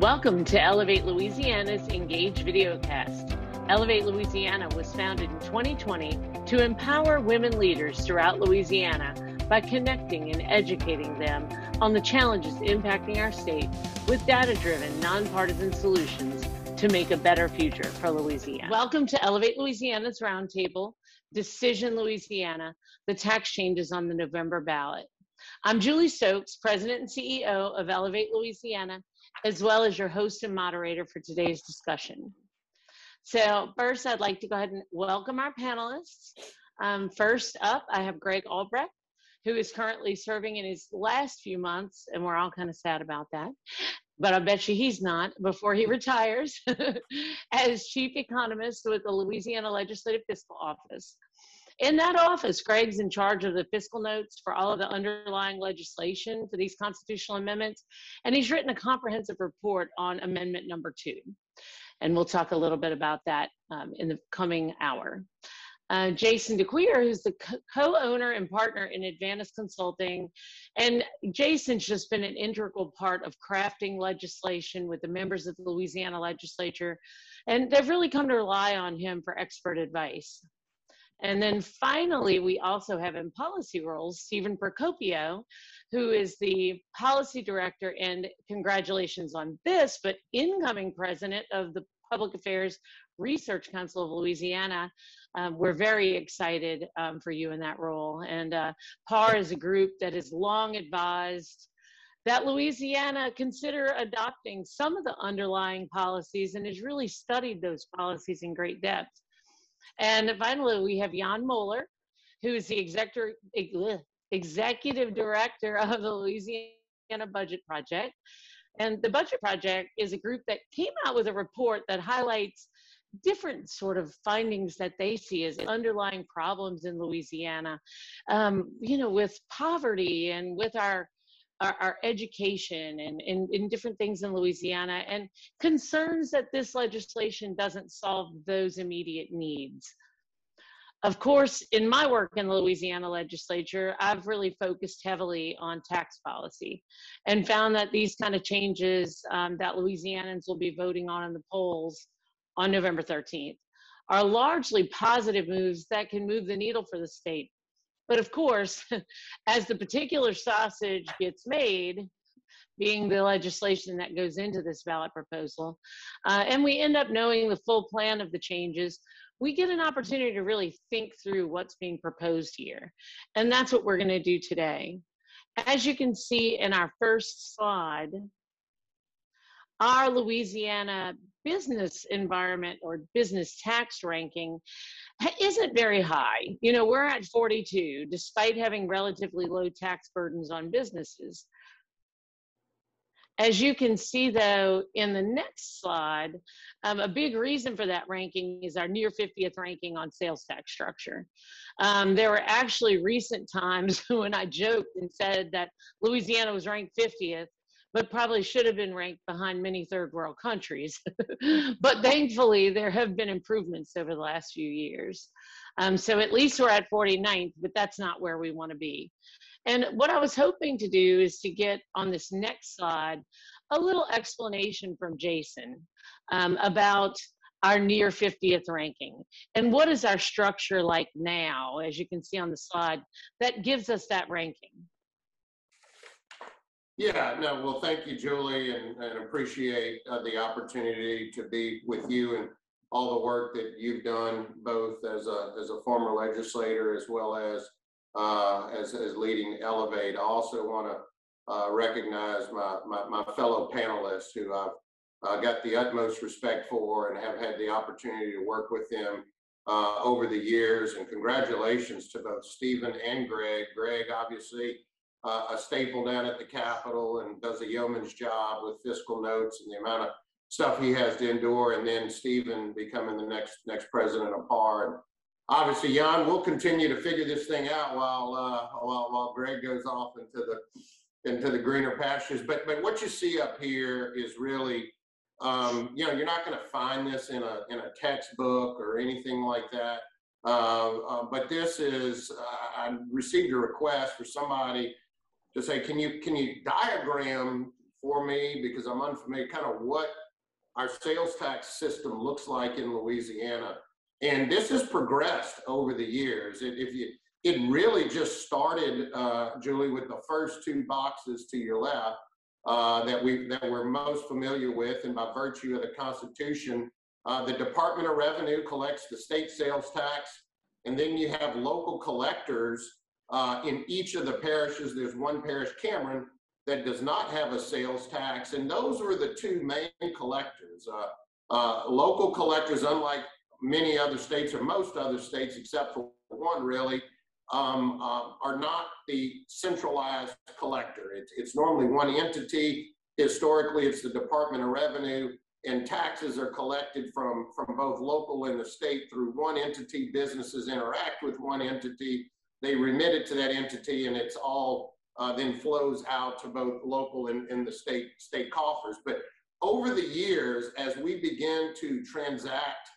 Welcome to Ellevate Louisiana's Engage Videocast. Ellevate Louisiana was founded in 2020 to empower women leaders throughout Louisiana by connecting and educating them on the challenges impacting our state with data driven, nonpartisan solutions to make a better future for Louisiana. Welcome to Ellevate Louisiana's Roundtable, Decision Louisiana, the tax changes on the November ballot. I'm Julie Stokes, President and CEO of Ellevate Louisiana, as well as your host and moderator for today's discussion. So first, I'd like to go ahead and welcome our panelists. Um, first up, I have Greg Albrecht, who is currently serving in his last few months, and we're all kind of sad about that. But I bet you he's not before he retires as chief economist with the Louisiana Legislative Fiscal Office. In that office, Greg's in charge of the fiscal notes for all of the underlying legislation for these constitutional amendments, and he's written a comprehensive report on amendment number two. And we'll talk a little bit about that um, in the coming hour. Uh, Jason DeCuir, who's the co-owner and partner in Advantous Consulting. And Jason's just been an integral part of crafting legislation with the members of the Louisiana legislature. And they've really come to rely on him for expert advice. And then finally, we also have in policy roles Stephen Procopio, who is the policy director, and congratulations on this, but incoming president of the Public Affairs Research Council of Louisiana. Um, we're very excited um, for you in that role. And uh, PAR is a group that has long advised that Louisiana consider adopting some of the underlying policies and has really studied those policies in great depth. And finally, we have Jan Moller, who is the executive director of the Louisiana Budget Project. And the Budget Project is a group that came out with a report that highlights different sort of findings that they see as underlying problems in Louisiana, um, you know, with poverty and with our our, our education and in different things in Louisiana and concerns that this legislation doesn't solve those immediate needs. Of course, in my work in the Louisiana legislature, I've really focused heavily on tax policy and found that these kind of changes um, that Louisianans will be voting on in the polls on November 13th are largely positive moves that can move the needle for the state but of course, as the particular sausage gets made, being the legislation that goes into this ballot proposal, uh, and we end up knowing the full plan of the changes, we get an opportunity to really think through what's being proposed here. And that's what we're going to do today. As you can see in our first slide, our Louisiana business environment or business tax ranking isn't very high. You know, we're at 42 despite having relatively low tax burdens on businesses. As you can see, though, in the next slide, um, a big reason for that ranking is our near 50th ranking on sales tax structure. Um, there were actually recent times when I joked and said that Louisiana was ranked 50th but probably should have been ranked behind many third world countries. but thankfully, there have been improvements over the last few years. Um, so at least we're at 49th, but that's not where we want to be. And what I was hoping to do is to get on this next slide a little explanation from Jason um, about our near 50th ranking and what is our structure like now, as you can see on the slide, that gives us that ranking. Yeah, no, well, thank you, Julie, and, and appreciate uh, the opportunity to be with you and all the work that you've done, both as a, as a former legislator as well as uh, as, as leading Ellevate. I also want to uh, recognize my, my, my, fellow panelists who I've uh, got the utmost respect for and have had the opportunity to work with them uh, over the years. And congratulations to both Stephen and Greg. Greg, obviously, uh, a staple down at the Capitol and does a yeoman's job with fiscal notes and the amount of stuff he has to endure. And then Stephen becoming the next next president of PAR. And obviously, Jan, we'll continue to figure this thing out while uh, while while Greg goes off into the into the greener pastures. But but what you see up here is really um, you know, you're not going to find this in a in a textbook or anything like that. Uh, uh, but this is, I received a request for somebody to say, can you can you diagram for me because I'm unfamiliar, kind of what our sales tax system looks like in Louisiana. And this has progressed over the years. It, if you, it really just started, uh, Julie, with the first two boxes to your left uh, that we that we're most familiar with, and by virtue of the Constitution, uh, the Department of Revenue collects the state sales tax, and then you have local collectors uh, in each of the parishes. There's one parish, Cameron, that does not have a sales tax, and those were the two main collectors. Uh, uh, local collectors, unlike many other states or most other states, except for one really, um, uh, are not the centralized collector. It's, it's normally one entity. Historically, it's the Department of Revenue, and taxes are collected from, from both local and the state through one entity. Businesses interact with one entity. They remit it to that entity, and it's all uh, then flows out to both local and, and the state state coffers. But over the years, as we begin to transact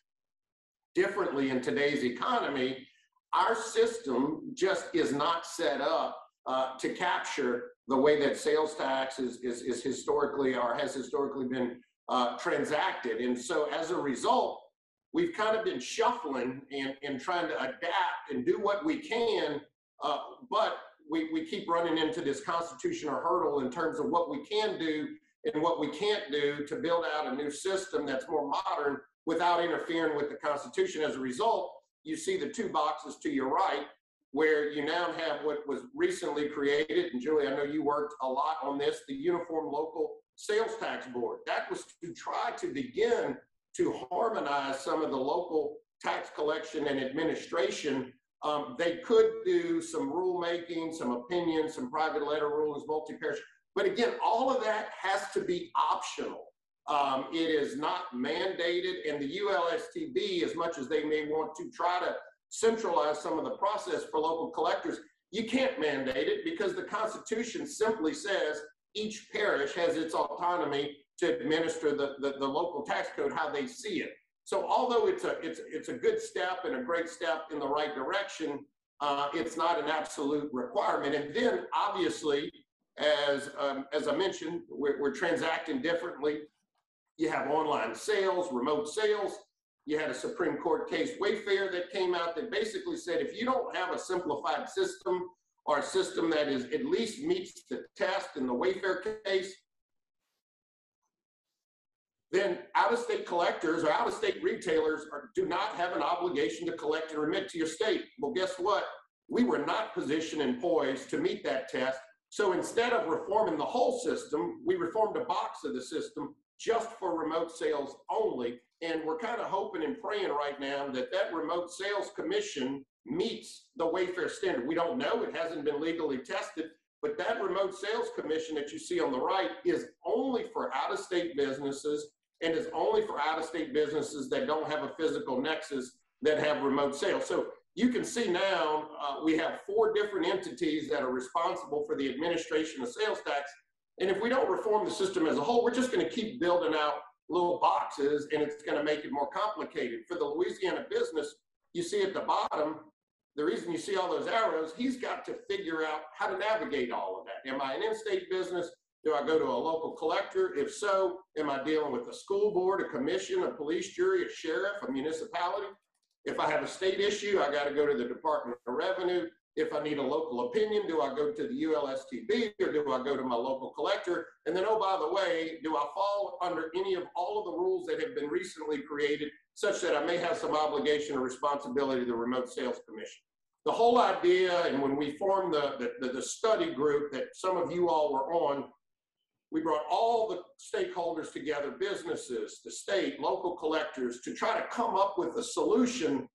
differently in today's economy, our system just is not set up uh, to capture the way that sales tax is, is, is historically or has historically been uh, transacted. And so as a result, we've kind of been shuffling and, and trying to adapt and do what we can, uh, but we, we keep running into this constitutional hurdle in terms of what we can do and what we can't do to build out a new system that's more modern without interfering with the Constitution. As a result, you see the two boxes to your right where you now have what was recently created, and Julie, I know you worked a lot on this, the Uniform Local Sales Tax Board. That was to try to begin to harmonize some of the local tax collection and administration um, they could do some rulemaking, some opinions, some private letter rulings, multi-parish. But again, all of that has to be optional. Um, it is not mandated, and the ULSTB, as much as they may want to try to centralize some of the process for local collectors, you can't mandate it because the Constitution simply says each parish has its autonomy to administer the, the, the local tax code how they see it. So although it's a it's it's a good step and a great step in the right direction, uh, it's not an absolute requirement. And then obviously, as um, as I mentioned, we're, we're transacting differently. You have online sales, remote sales. You had a Supreme Court case, Wayfair, that came out that basically said if you don't have a simplified system or a system that is at least meets the test in the Wayfair case, then out-of-state collectors or out-of-state retailers are, do not have an obligation to collect and remit to your state. Well, guess what? We were not positioned and poised to meet that test. So instead of reforming the whole system, we reformed a box of the system just for remote sales only. And we're kind of hoping and praying right now that that remote sales commission meets the Wayfair standard. We don't know, it hasn't been legally tested, but that remote sales commission that you see on the right is only for out-of-state businesses and it's only for out-of-state businesses that don't have a physical nexus that have remote sales. So you can see now uh, we have four different entities that are responsible for the administration of sales tax. And if we don't reform the system as a whole, we're just going to keep building out little boxes and it's going to make it more complicated. For the Louisiana business, you see at the bottom, the reason you see all those arrows, he's got to figure out how to navigate all of that. Am I an in-state business? Do I go to a local collector? If so, am I dealing with a school board, a commission, a police jury, a sheriff, a municipality? If I have a state issue, I got to go to the Department of Revenue. If I need a local opinion, do I go to the ULSTB or do I go to my local collector? And then, oh, by the way, do I fall under any of all of the rules that have been recently created such that I may have some obligation or responsibility to the Remote Sales Commission? The whole idea, and when we formed the, the, the study group that some of you all were on, we brought all the stakeholders together, businesses, the state, local collectors, to try to come up with a solution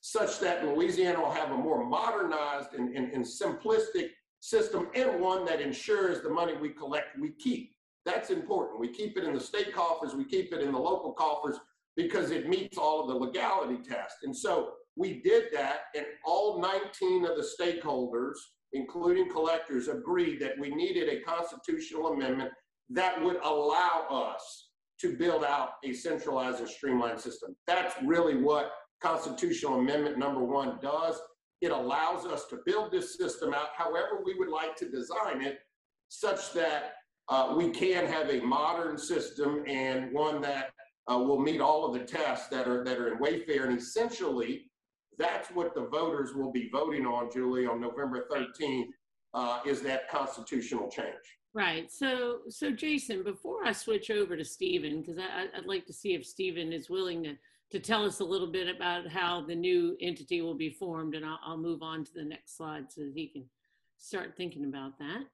such that Louisiana will have a more modernized and, and, and simplistic system and one that ensures the money we collect, we keep. That's important. We keep it in the state coffers, we keep it in the local coffers because it meets all of the legality tests. And so we did that, and all 19 of the stakeholders including collectors, agreed that we needed a constitutional amendment that would allow us to build out a centralized and streamlined system. That's really what constitutional amendment number one does. It allows us to build this system out however we would like to design it, such that uh, we can have a modern system and one that uh, will meet all of the tests that are that are in Wayfair. And essentially, that's what the voters will be voting on, Julie, on November 13th, uh, is that constitutional change. Right. So, so Jason, before I switch over to Stephen, because I'd like to see if Stephen is willing to to tell us a little bit about how the new entity will be formed, and I'll, I'll move on to the next slide so that he can start thinking about that.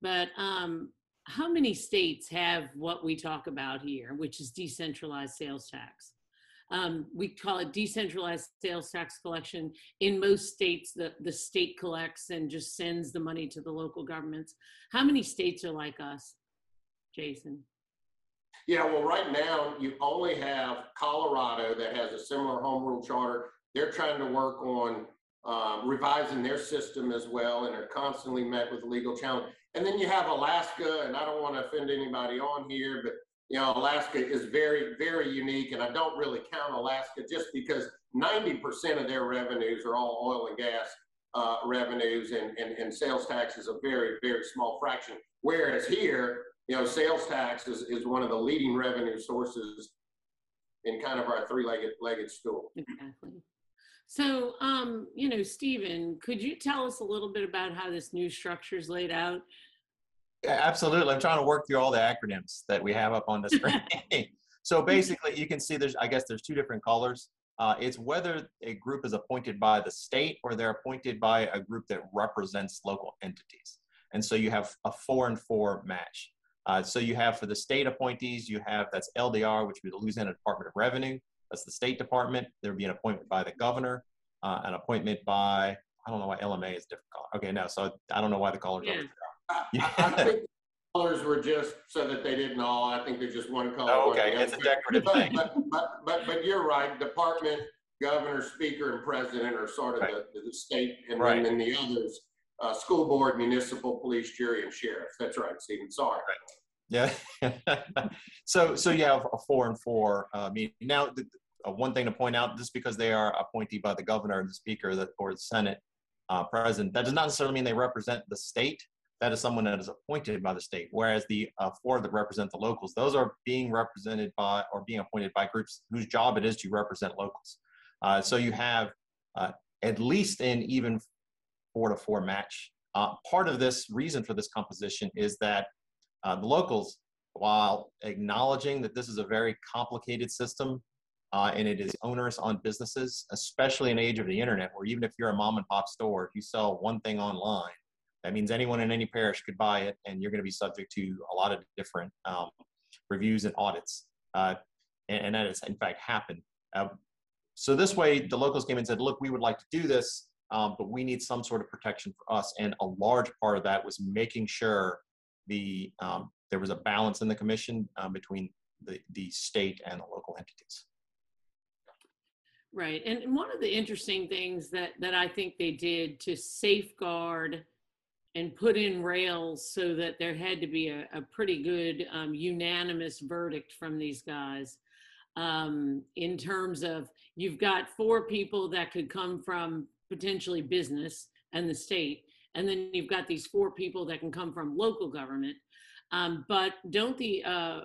But um, how many states have what we talk about here, which is decentralized sales tax? Um, we call it decentralized sales tax collection. In most states, the, the state collects and just sends the money to the local governments. How many states are like us, Jason? Yeah, well, right now you only have Colorado that has a similar home rule charter. They're trying to work on um, revising their system as well and are constantly met with legal challenge. And then you have Alaska, and I don't want to offend anybody on here, but you know, Alaska is very, very unique, and I don't really count Alaska just because 90% of their revenues are all oil and gas uh, revenues, and, and, and sales tax is a very, very small fraction. Whereas here, you know, sales tax is, is one of the leading revenue sources in kind of our three-legged legged stool. Exactly. So, um, you know, Stephen, could you tell us a little bit about how this new structure is laid out? Absolutely. I'm trying to work through all the acronyms that we have up on the screen. so basically, you can see there's, I guess, there's two different colors. Uh, it's whether a group is appointed by the state or they're appointed by a group that represents local entities. And so you have a four and four match. Uh, so you have for the state appointees, you have that's LDR, which would be the Louisiana Department of Revenue. That's the State Department. There would be an appointment by the governor, uh, an appointment by, I don't know why LMA is different. Okay, no, so I don't know why the colors yeah. are. I, I, think colors were just so that they didn't all. I think there's just one color. Oh, okay, it's a decorative but, thing. But, but, but, but you're right. Department, governor, speaker, and president are sort of right. the, the state, and right. then the others, uh, school board, municipal, police, jury, and sheriff. That's right, Stephen. Sorry. Right. Yeah. so so you have a four and four uh, meeting. Now, the, uh, one thing to point out, just because they are appointed by the governor, and the speaker, the, or the Senate uh, president, that does not necessarily mean they represent the state. That is someone that is appointed by the state. Whereas the uh, four that represent the locals, those are being represented by or being appointed by groups whose job it is to represent locals. Uh, so you have uh, at least in even four to four match. Uh, part of this reason for this composition is that uh, the locals, while acknowledging that this is a very complicated system uh, and it is onerous on businesses, especially in the age of the internet, where even if you're a mom and pop store, if you sell one thing online, that means anyone in any parish could buy it, and you're going to be subject to a lot of different um, reviews and audits. Uh, and, and, that has, in fact, happened. Uh, so this way, the locals came and said, look, we would like to do this, um, but we need some sort of protection for us. And a large part of that was making sure the um, there was a balance in the commission um, between the, the state and the local entities. Right. And one of the interesting things that, that I think they did to safeguard and put in rails so that there had to be a, a pretty good um, unanimous verdict from these guys um, in terms of you've got four people that could come from potentially business and the state and then you've got these four people that can come from local government. Um, but don't the, uh,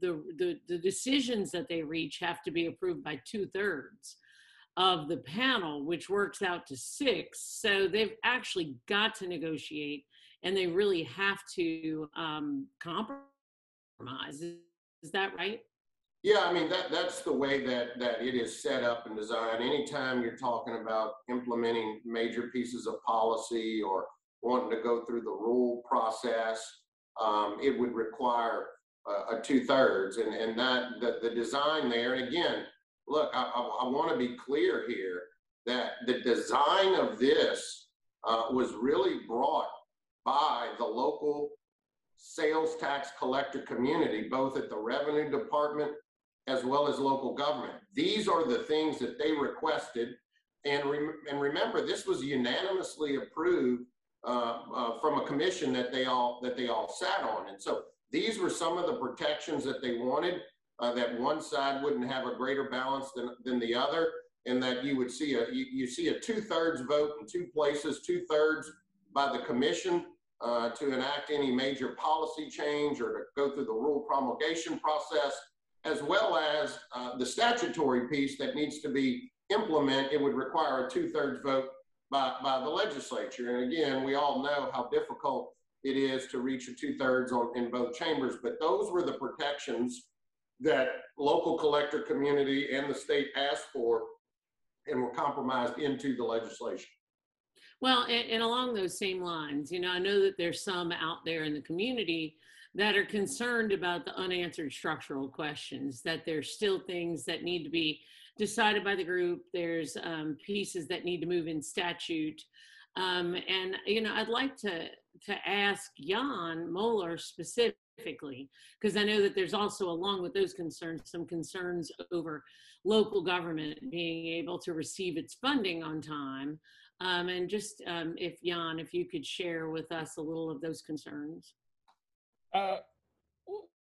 the, the the decisions that they reach have to be approved by two thirds of the panel, which works out to six. So they've actually got to negotiate, and they really have to um, compromise. Is, that right? Yeah, I mean that that's the way that that it is set up and designed. Anytime you're talking about implementing major pieces of policy or wanting to go through the rule process, um, it would require a, a two thirds, and and that the, the design there. And again, look, I, I, I want to be clear here that the design of this uh, was really brought by the local sales tax collector community, both at the revenue department as well as local government. These are the things that they requested. And, rem and remember, this was unanimously approved uh, uh, from a commission that they all that they all sat on. And so these were some of the protections that they wanted. Uh, that one side wouldn't have a greater balance than than the other, and that you would see a you, you see a two thirds vote in two places, two thirds by the commission uh, to enact any major policy change or to go through the rule promulgation process, as well as uh, the statutory piece that needs to be implemented, it would require a two-thirds vote by, by the legislature. And again, we all know how difficult it is to reach a two-thirds on, in both chambers, but those were the protections that local collector community and the state asked for and were compromised into the legislation. Well, and, and, along those same lines, you know, I know that there's some out there in the community that are concerned about the unanswered structural questions, that there's still things that need to be decided by the group. There's um, pieces that need to move in statute. Um, and, you know, I'd like to, to ask Jan Moller specifically, because I know that there's also, along with those concerns, some concerns over local government being able to receive its funding on time. Um, and just um, if Jan, if you could share with us a little of those concerns. Uh,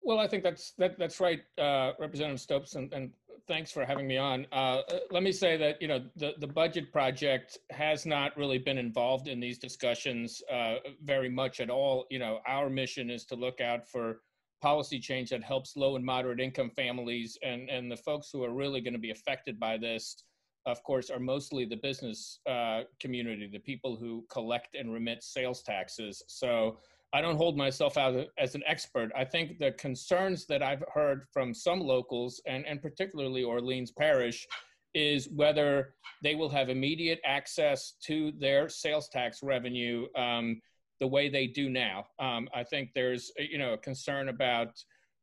well, I think that's that, that's right, uh, Representative Stokes, and, and, thanks for having me on. Uh, uh, let me say that you know the the budget project has not really been involved in these discussions uh, very much at all. You know, our mission is to look out for policy change that helps low and moderate income families, and and the folks who are really going to be affected by this of course, are mostly the business uh, community, the people who collect and remit sales taxes. So I don't hold myself out as an expert. I think the concerns that I've heard from some locals, and, and particularly Orleans Parish, is whether they will have immediate access to their sales tax revenue um, the way they do now. Um, I think there's you know a concern about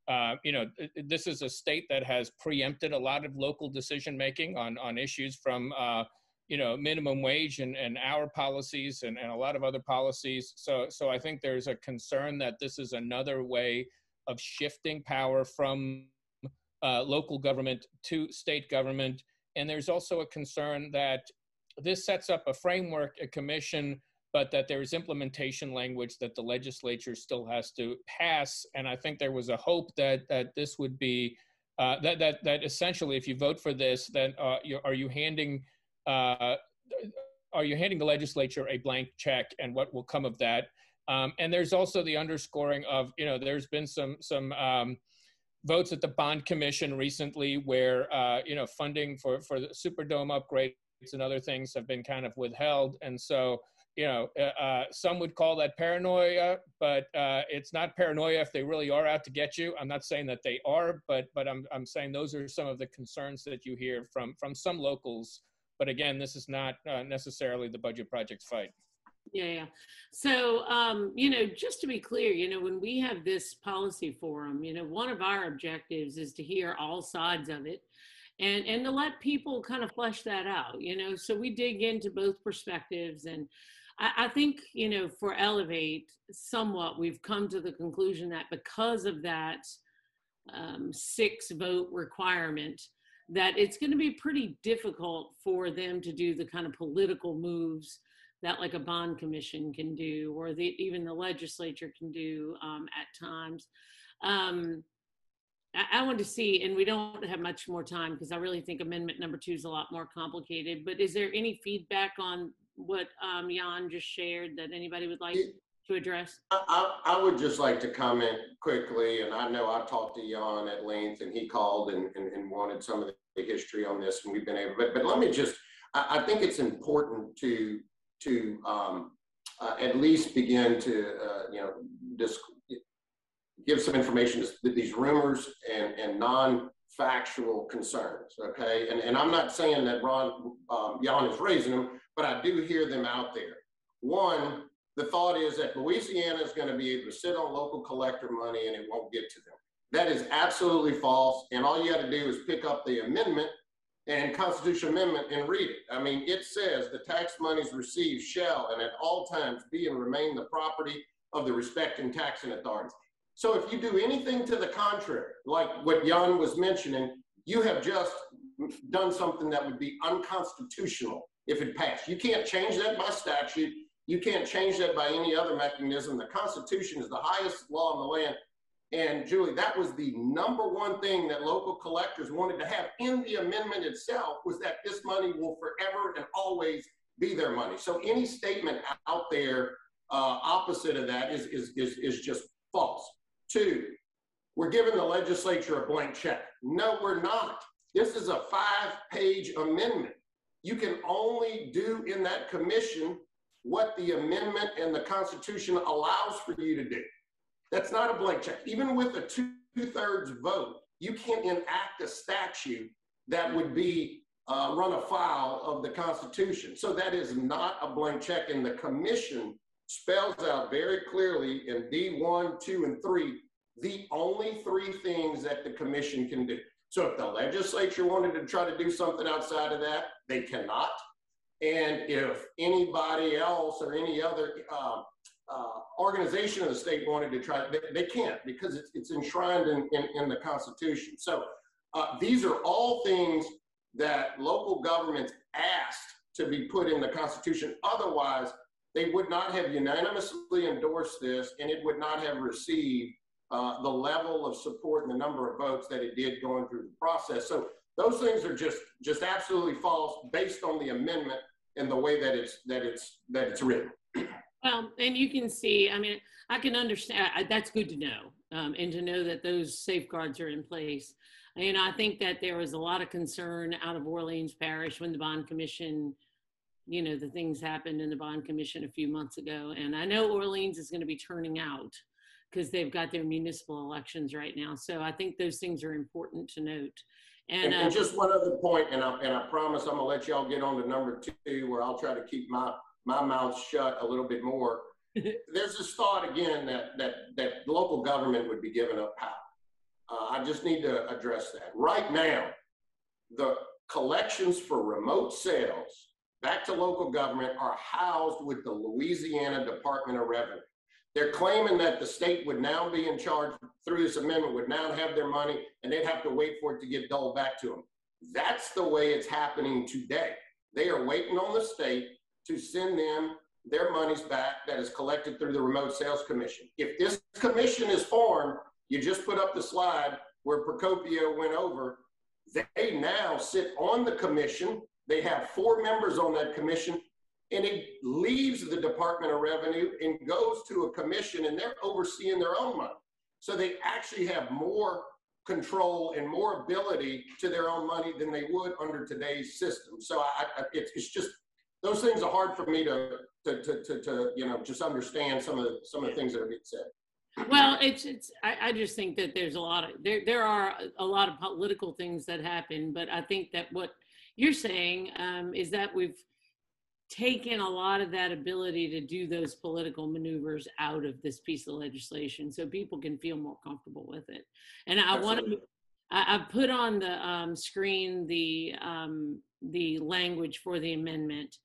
uh, you know, this is a state that has preempted a lot of local decision making on on issues from uh, you know minimum wage and, and our policies and, and a lot of other policies. So so I think there's a concern that this is another way of shifting power from uh, local government to state government. And there's also a concern that this sets up a framework, a commission but that there is implementation language that the legislature still has to pass. And I think there was a hope that that this would be uh, that that that essentially, if you vote for this, then uh, you, are you handing uh, are you handing the legislature a blank check, and what will come of that? Um, and there's also the underscoring of you know there's been some some um, votes at the bond commission recently where uh, you know funding for for the Superdome upgrades and other things have been kind of withheld, and so you know, uh, uh, some would call that paranoia, but uh, it's not paranoia if they really are out to get you. I'm not saying that they are, but but I'm I'm saying those are some of the concerns that you hear from from some locals. But again, this is not uh, necessarily the budget project's fight. Yeah, yeah. So, um, you know, just to be clear, you know, when we have this policy forum, you know, one of our objectives is to hear all sides of it and and to let people kind of flesh that out you know so we dig into both perspectives and I, I think, you know, for Ellevate, somewhat we've come to the conclusion that because of that um, six vote requirement, that it's going to be pretty difficult for them to do the kind of political moves that like a bond commission can do or the, even the legislature can do um, at times. Um, I, I want to see and we don't have much more time because i really think amendment number two is a lot more complicated but is there any feedback on what um, Jan just shared that anybody would like to address? I, I, would just like to comment quickly, and I know I talked to Jan at length, and he called and, and, and wanted some of the history on this, and we've been able. But but let me just, I, I think it's important to to um, uh, at least begin to uh, you know just give some information to these rumors and and non factual concerns. Okay, and and I'm not saying that Ron um, Jan is raising them but I do hear them out there. One, the thought is that Louisiana is going to be able to sit on local collector money and it won't get to them. That is absolutely false. And all you got to do is pick up the amendment and Constitution Amendment and read it. I mean, it says the tax monies received shall and at all times be and remain the property of the respecting taxing authorities. So if you do anything to the contrary, like what Jan was mentioning, you have just done something that would be unconstitutional if it passed. You can't change that by statute. You can't change that by any other mechanism. The Constitution is the highest law in the land. And Julie, that was the number one thing that local collectors wanted to have in the amendment itself was that this money will forever and always be their money. So any statement out there uh, opposite of that is, is, is, is just false. Two, we're giving the legislature a blank check. No, we're not. This is a five page amendment. You can only do in that commission what the amendment and the Constitution allows for you to do. That's not a blank check. Even with a two thirds vote, you can't enact a statute that would be uh, run afoul of the Constitution. So that is not a blank check. And the commission spells out very clearly in D1, 2, and 3 the only three things that the commission can do. So if the legislature wanted to try to do something outside of that, they cannot. And if anybody else or any other uh, uh, organization of the state wanted to try, they, they can't because it's, it's enshrined in, in, in, the Constitution. So uh, these are all things that local governments asked to be put in the Constitution. Otherwise, they would not have unanimously endorsed this and it would not have received uh, the level of support and the number of votes that it did going through the process. So those things are just just absolutely false based on the amendment and the way that it's that it's that it's written. Well, and you can see, I mean, I can understand. That's good to know, um, and to know that those safeguards are in place. And I think that there was a lot of concern out of Orleans Parish when the bond commission, you know, the things happened in the bond commission a few months ago. And I know Orleans is going to be turning out because they've got their municipal elections right now. So I think those things are important to note. And, and, and uh, just one other point, and I, and I promise I'm gonna let y'all get on to number two, where I'll try to keep my my mouth shut a little bit more. There's this thought again that that that local government would be giving up power. Uh, I just need to address that. Right now, the collections for remote sales back to local government are housed with the Louisiana Department of Revenue. They're claiming that the state would now be in charge through this amendment, would now have their money, and they'd have to wait for it to get doled back to them. That's the way it's happening today. They are waiting on the state to send them their monies back that is collected through the Remote Sales Commission. If this commission is formed, you just put up the slide where Procopio went over, they now sit on the commission. They have four members on that commission and it leaves the Department of Revenue and goes to a commission and they're overseeing their own money. So they actually have more control and more ability to their own money than they would under today's system. So I, I, it's, it's just those things are hard for me to, to, to, to, to, you know just understand some of the, some of the things that are being said. Well, it's it's. I, I just think that there's a lot of there. There are a lot of political things that happen, but I think that what you're saying um, is that we've taken a lot of that ability to do those political maneuvers out of this piece of legislation so people can feel more comfortable with it. And I want to, I, I put on the um, screen the um, the language for the amendment.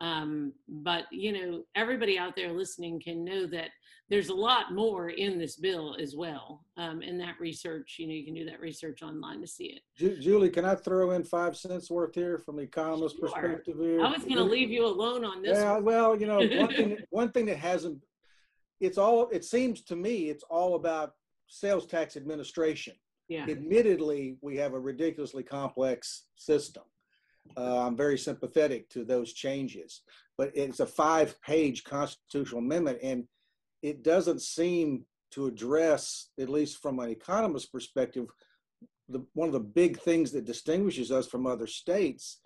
Um, but you know, everybody out there listening can know that there's a lot more in this bill as well. Um, and that research, you know, you can do that research online to see it. Julie, can I throw in five cents worth here from the economist sure. perspective here? I was going to leave you alone on this. Yeah, one. well, you know, one thing, one thing that hasn't, it's all, it seems to me, it's all about sales tax administration. Yeah. Admittedly, we have a ridiculously complex system. Uh, I'm very sympathetic to those changes, but it's a five page constitutional amendment. And it doesn't seem to address, at least from an economist perspective, the, one of the big things that distinguishes us from other states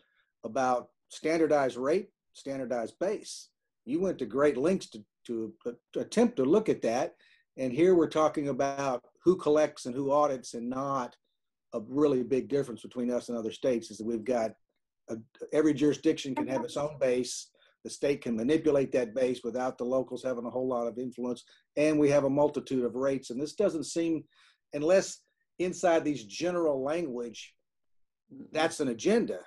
about standardized rate, standardized base. You went to great lengths to, to, to attempt to look at that. And here we're talking about who collects and who audits and not a really big difference between us and other states is that we've got a, every jurisdiction can have its own base the state can manipulate that base without the locals having a whole lot of influence. And we have a multitude of rates. And this doesn't seem, unless inside these general language, that's an agenda.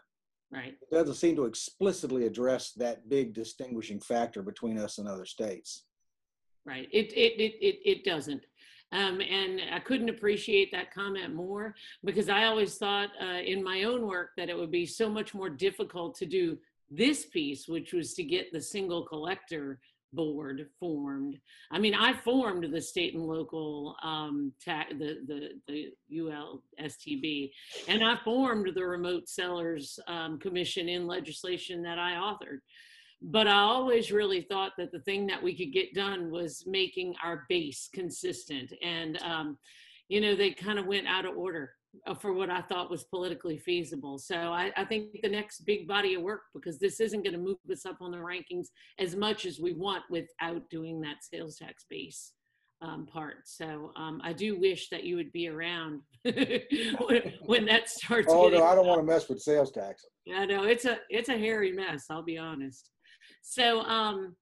Right. It doesn't seem to explicitly address that big distinguishing factor between us and other states. Right. It it it it, it doesn't. Um, and I couldn't appreciate that comment more because I always thought uh, in my own work that it would be so much more difficult to do this piece, which was to get the single collector board formed. I mean, I formed the state and local um, ta- the the the ULSTB, and I formed the remote sellers um, commission in legislation that I authored. but I always really thought that the thing that we could get done was making our base consistent. And, um, you know, they kind of went out of order for what I thought was politically feasible. So I, I think the next big body of work, because this isn't going to move us up on the rankings as much as we want without doing that sales tax base um, part. So um, I do wish that you would be around when, when that starts. Oh, no, I don't want to mess with sales tax. I know it's a it's a hairy mess. I'll be honest. So um,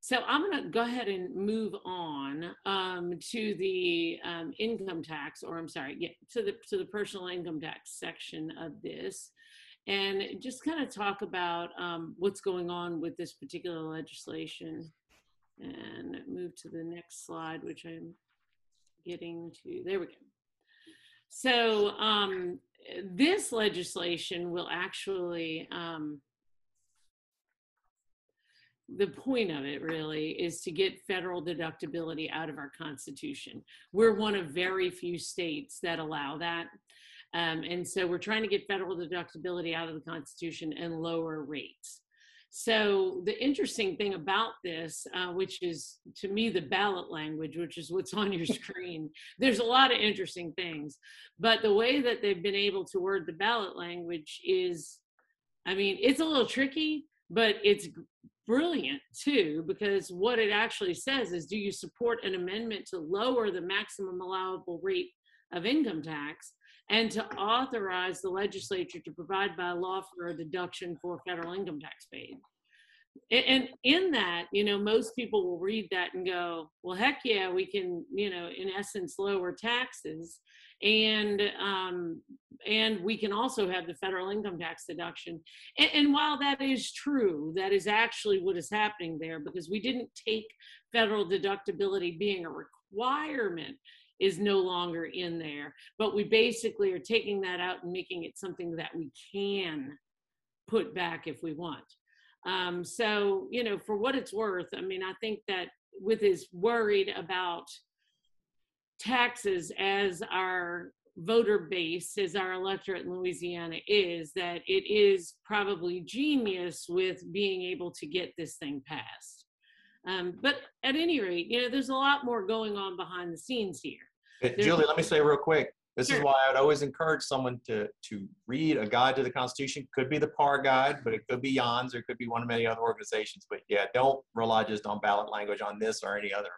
so I'm gonna go ahead and move on um, to the um, income tax, or I'm sorry, yeah, to the to the personal income tax section of this, and just kind of talk about um, what's going on with this particular legislation, and move to the next slide, which I'm getting to. There we go. So um, this legislation will actually, um, the point of it really is to get federal deductibility out of our constitution. We're one of very few states that allow that. Um, and so we're trying to get federal deductibility out of the constitution and lower rates. So the interesting thing about this, uh, which is to me the ballot language, which is what's on your screen, there's a lot of interesting things. But the way that they've been able to word the ballot language is, I mean, it's a little tricky, but it's brilliant too, because what it actually says is do you support an amendment to lower the maximum allowable rate of income tax and to authorize the legislature to provide by law for a deduction for federal income tax paid? And in that, you know, most people will read that and go, well, heck yeah, we can, you know, in essence, lower taxes. And um, and we can also have the federal income tax deduction. And, and while that is true, that is actually what is happening there because we didn't take federal deductibility being a requirement is no longer in there. But we basically are taking that out and making it something that we can put back if we want. Um, so, you know, for what it's worth, I mean, I think that with his worried about taxes as our voter base, as our electorate in Louisiana is, that it is probably genius with being able to get this thing passed. Um, but at any rate, you know, there's a lot more going on behind the scenes here. Hey, Julie, let me say real quick. This is why I'd always encourage someone to to read a guide to the Constitution. Could be the PAR guide, but it could be Jan's, or it could be one of many other organizations. But yeah, don't rely just on ballot language on this or any other.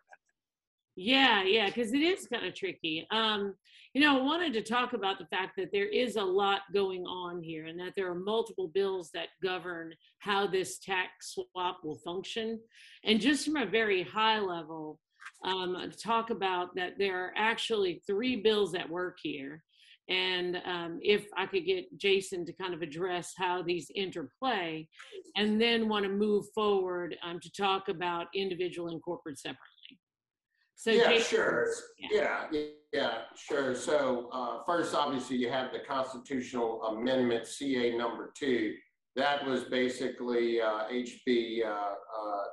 Yeah, yeah, because it is kind of tricky. Um, you know, I wanted to talk about the fact that there is a lot going on here and that there are multiple bills that govern how this tax swap will function. And just from a very high level, um, talk about that there are actually three bills at work here. And um, if I could get Jason to kind of address how these interplay, and then want to move forward um, to talk about individual and corporate separately. So Yeah, Jason- sure. yeah. Yeah, yeah, sure. So uh, first, obviously, you have the constitutional amendment CA number two. That was basically uh, HB uh, uh,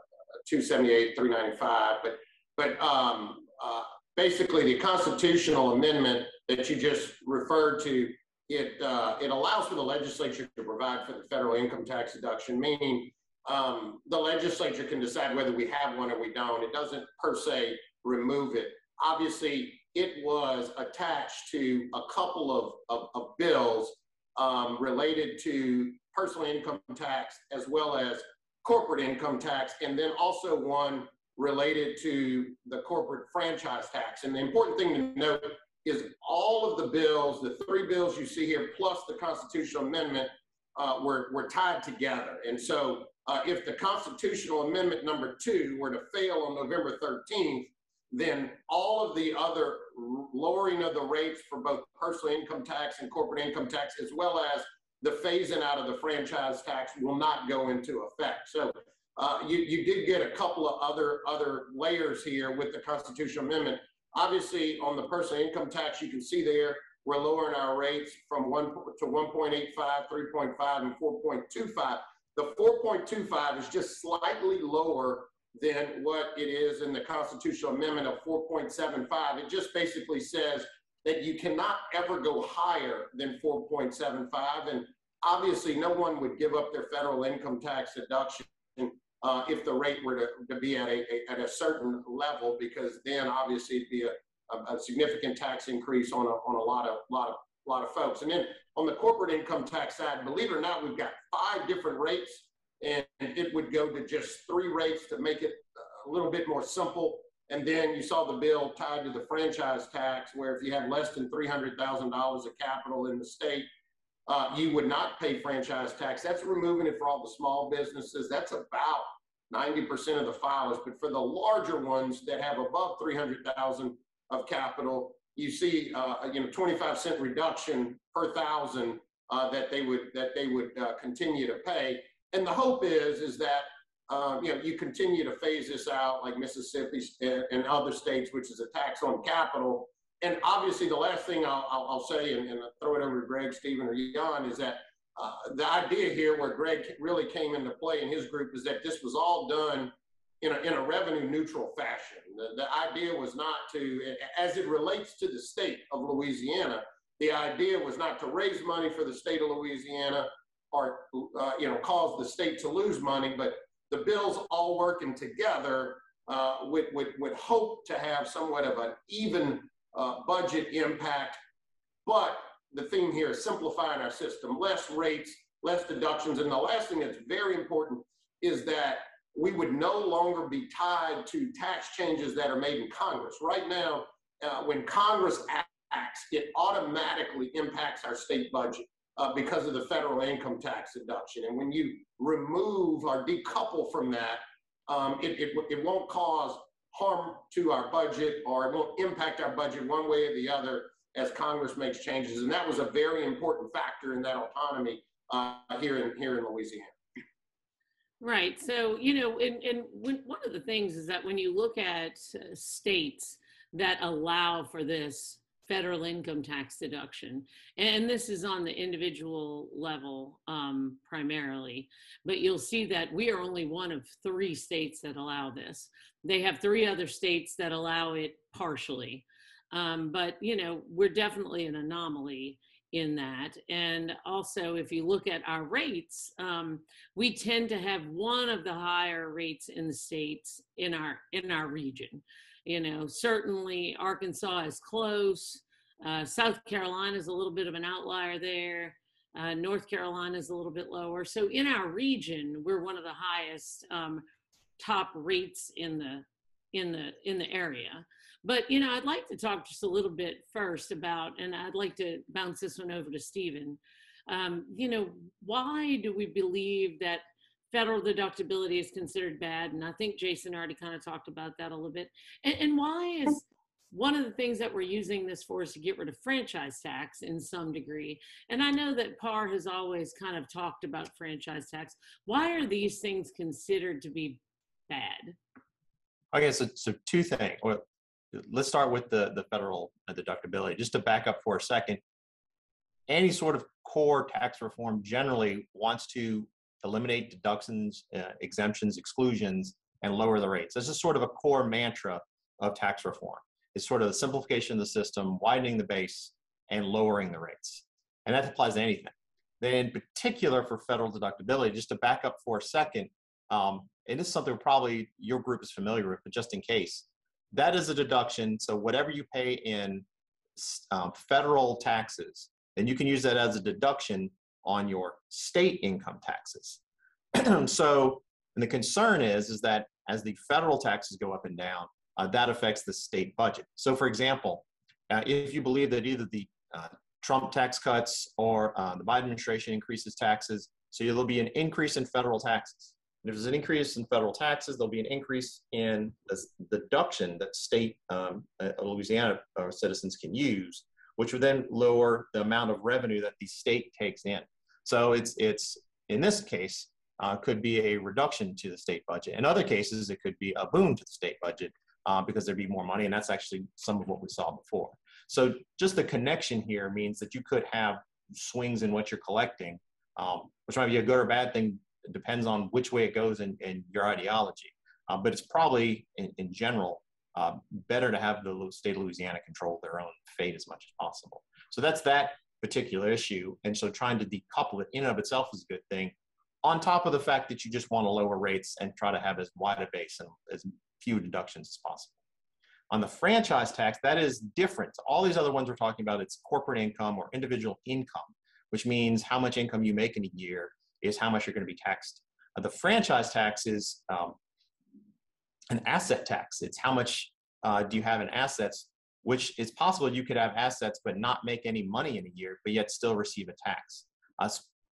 278, 395. But, but um, uh, basically, the constitutional amendment that you just referred to, it, uh, it allows for the legislature to provide for the federal income tax deduction, meaning um, the legislature can decide whether we have one or we don't. It doesn't per se remove it. Obviously, it was attached to a couple of, of, of bills um, related to personal income tax as well as corporate income tax, and then also one related to the corporate franchise tax. And the important thing to note is all of the bills, the three bills you see here, plus the constitutional amendment, uh, were, were tied together. And so uh, if the constitutional amendment number two were to fail on November 13th, then all of the other lowering of the rates for both personal income tax and corporate income tax, as well as the phasing out of the franchise tax will not go into effect. So uh, you, you did get a couple of other, other layers here with the constitutional amendment. Obviously, on the personal income tax, you can see there, we're lowering our rates from one to 1.85, 3.5, and 4.25. The 4.25 is just slightly lower than what it is in the constitutional amendment of 4.75. It just basically says that you cannot ever go higher than 4.75. And obviously, no one would give up their federal income tax deduction uh, if the rate were to, to be at a, a, at a certain level, because then obviously it'd be a, a, a, significant tax increase on a, on a lot of, lot of, lot of folks. And then on the corporate income tax side, believe it or not, we've got five different rates it would go to just three rates to make it a little bit more simple. And then you saw the bill tied to the franchise tax, where if you have less than $300,000 of capital in the state, uh, you would not pay franchise tax. That's removing it for all the small businesses. That's about 90% of the filers. But for the larger ones that have above 300,000 of capital, you see, uh, you know, 25 cent reduction per thousand uh, that they would that they would uh, continue to pay. And the hope is is that um, you know you continue to phase this out like Mississippi and other states, which is a tax on capital. And obviously, the last thing I'll, I'll, I'll say, and, and I'll throw it over to Greg, Stephen, or Jan, is that uh, the idea here where Greg really came into play in his group is that this was all done in a, in a revenue neutral fashion. The, the idea was not to, as it relates to the state of Louisiana, the idea was not to raise money for the state of Louisiana or, uh, you know, cause the state to lose money, but the bills all working together uh, would, would, would hope to have somewhat of an even uh, budget impact. But the theme here is simplifying our system, less rates, less deductions. And the last thing that's very important is that we would no longer be tied to tax changes that are made in Congress. Right now, uh, when Congress acts, it automatically impacts our state budget uh, because of the federal income tax deduction. And when you remove or decouple from that, um, it, it, it won't cause harm to our budget or it won't impact our budget one way or the other as Congress makes changes. And that was a very important factor in that autonomy uh, here in here in Louisiana. Right. So, you know, and, and when, one of the things is that when you look at uh, states that allow for this federal income tax deduction, and this is on the individual level um, primarily, but you'll see that we are only one of three states that allow this. They have three other states that allow it partially. Um, but, you know, we're definitely an anomaly in that. And also, if you look at our rates, um, we tend to have one of the higher rates in the states in our in our region. You know, certainly Arkansas is close. Uh, South Carolina is a little bit of an outlier there. Uh, North Carolina is a little bit lower. So in our region, we're one of the highest um, top rates in the in the in the area. But you know, I'd like to talk just a little bit first about, and I'd like to bounce this one over to Stephen. Um, you know, why do we believe that federal deductibility is considered bad? And I think Jason already kind of talked about that a little bit. And, and why is one of the things that we're using this for is to get rid of franchise tax in some degree. And I know that PAR has always kind of talked about franchise tax. Why are these things considered to be bad? Okay, so, so two things. Well, let's start with the, the federal deductibility. Just to back up for a second, any sort of core tax reform generally wants to eliminate deductions, uh, exemptions, exclusions, and lower the rates. This is sort of a core mantra of tax reform. It's sort of the simplification of the system, widening the base, and lowering the rates. And that applies to anything. Then, in particular for federal deductibility, just to back up for a second, um, and this is something probably your group is familiar with, but just in case, that is a deduction. So whatever you pay in um, federal taxes, then you can use that as a deduction on your state income taxes. so, and the concern is, is that as the federal taxes go up and down, uh, that affects the state budget. So, for example, uh, if you believe that either the uh, Trump tax cuts or uh, the Biden administration increases taxes, so there'll be an increase in federal taxes. And if there's an increase in federal taxes, there'll be an increase in the deduction that state um, uh, Louisiana uh, citizens can use, which would then lower the amount of revenue that the state takes in. So it's it's in this case uh, could be a reduction to the state budget. In other cases, it could be a boon to the state budget uh, because there'd be more money, and that's actually some of what we saw before. So just the connection here means that you could have swings in what you're collecting, um, which might be a good or bad thing it depends on which way it goes in, in your ideology. Uh, but it's probably, in, in general, uh, better to have the state of Louisiana control their own fate as much as possible. So that's that particular issue. And so trying to decouple it in and of itself is a good thing. on top of the fact that you just want to lower rates and try to have as wide a base and as few deductions as possible. On the franchise tax, that is different. All these other ones we're talking about, it's corporate income or individual income, which means how much income you make in a year is how much you're going to be taxed. Uh, the franchise tax is um, an asset tax. It's how much uh, do you have in assets, which is possible you could have assets but not make any money in a year, but yet still receive a tax. Uh,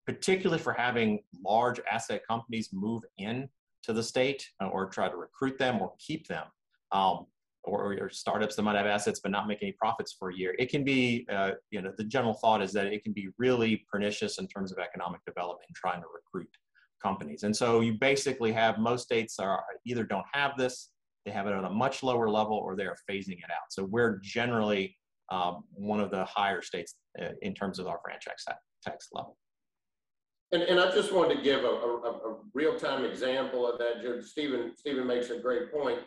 particularly for having large asset companies move in to the state uh, or try to recruit them or keep them. Um, or, or, startups that might have assets but not make any profits for a year. It can be, uh, you know, the general thought is that it can be really pernicious in terms of economic development trying to recruit companies. And so you basically have most states are either don't have this, they have it at a much lower level, or they are phasing it out. So we're generally um, one of the higher states uh, in terms of our franchise tax level. And, and I just wanted to give a, a, a real-time example of that. Stephen, Stephen makes a great point.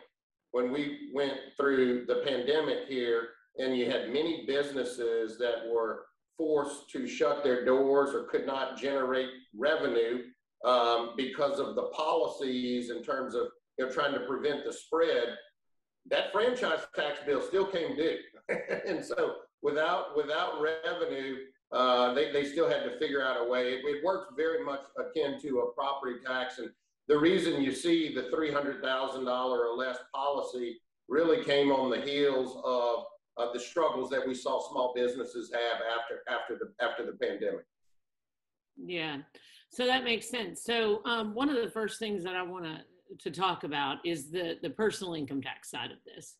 When we went through the pandemic here and you had many businesses that were forced to shut their doors or could not generate revenue um, because of the policies in terms of you know, trying to prevent the spread, that franchise tax bill still came due. and so without, without revenue, uh, they, they still had to figure out a way. It, it, works very much akin to a property tax. And the reason you see the $300,000 or less policy really came on the heels of, of the struggles that we saw small businesses have after, after, the, after the pandemic. Yeah, so that makes sense. So um, one of the first things that I want to to talk about is the the personal income tax side of this,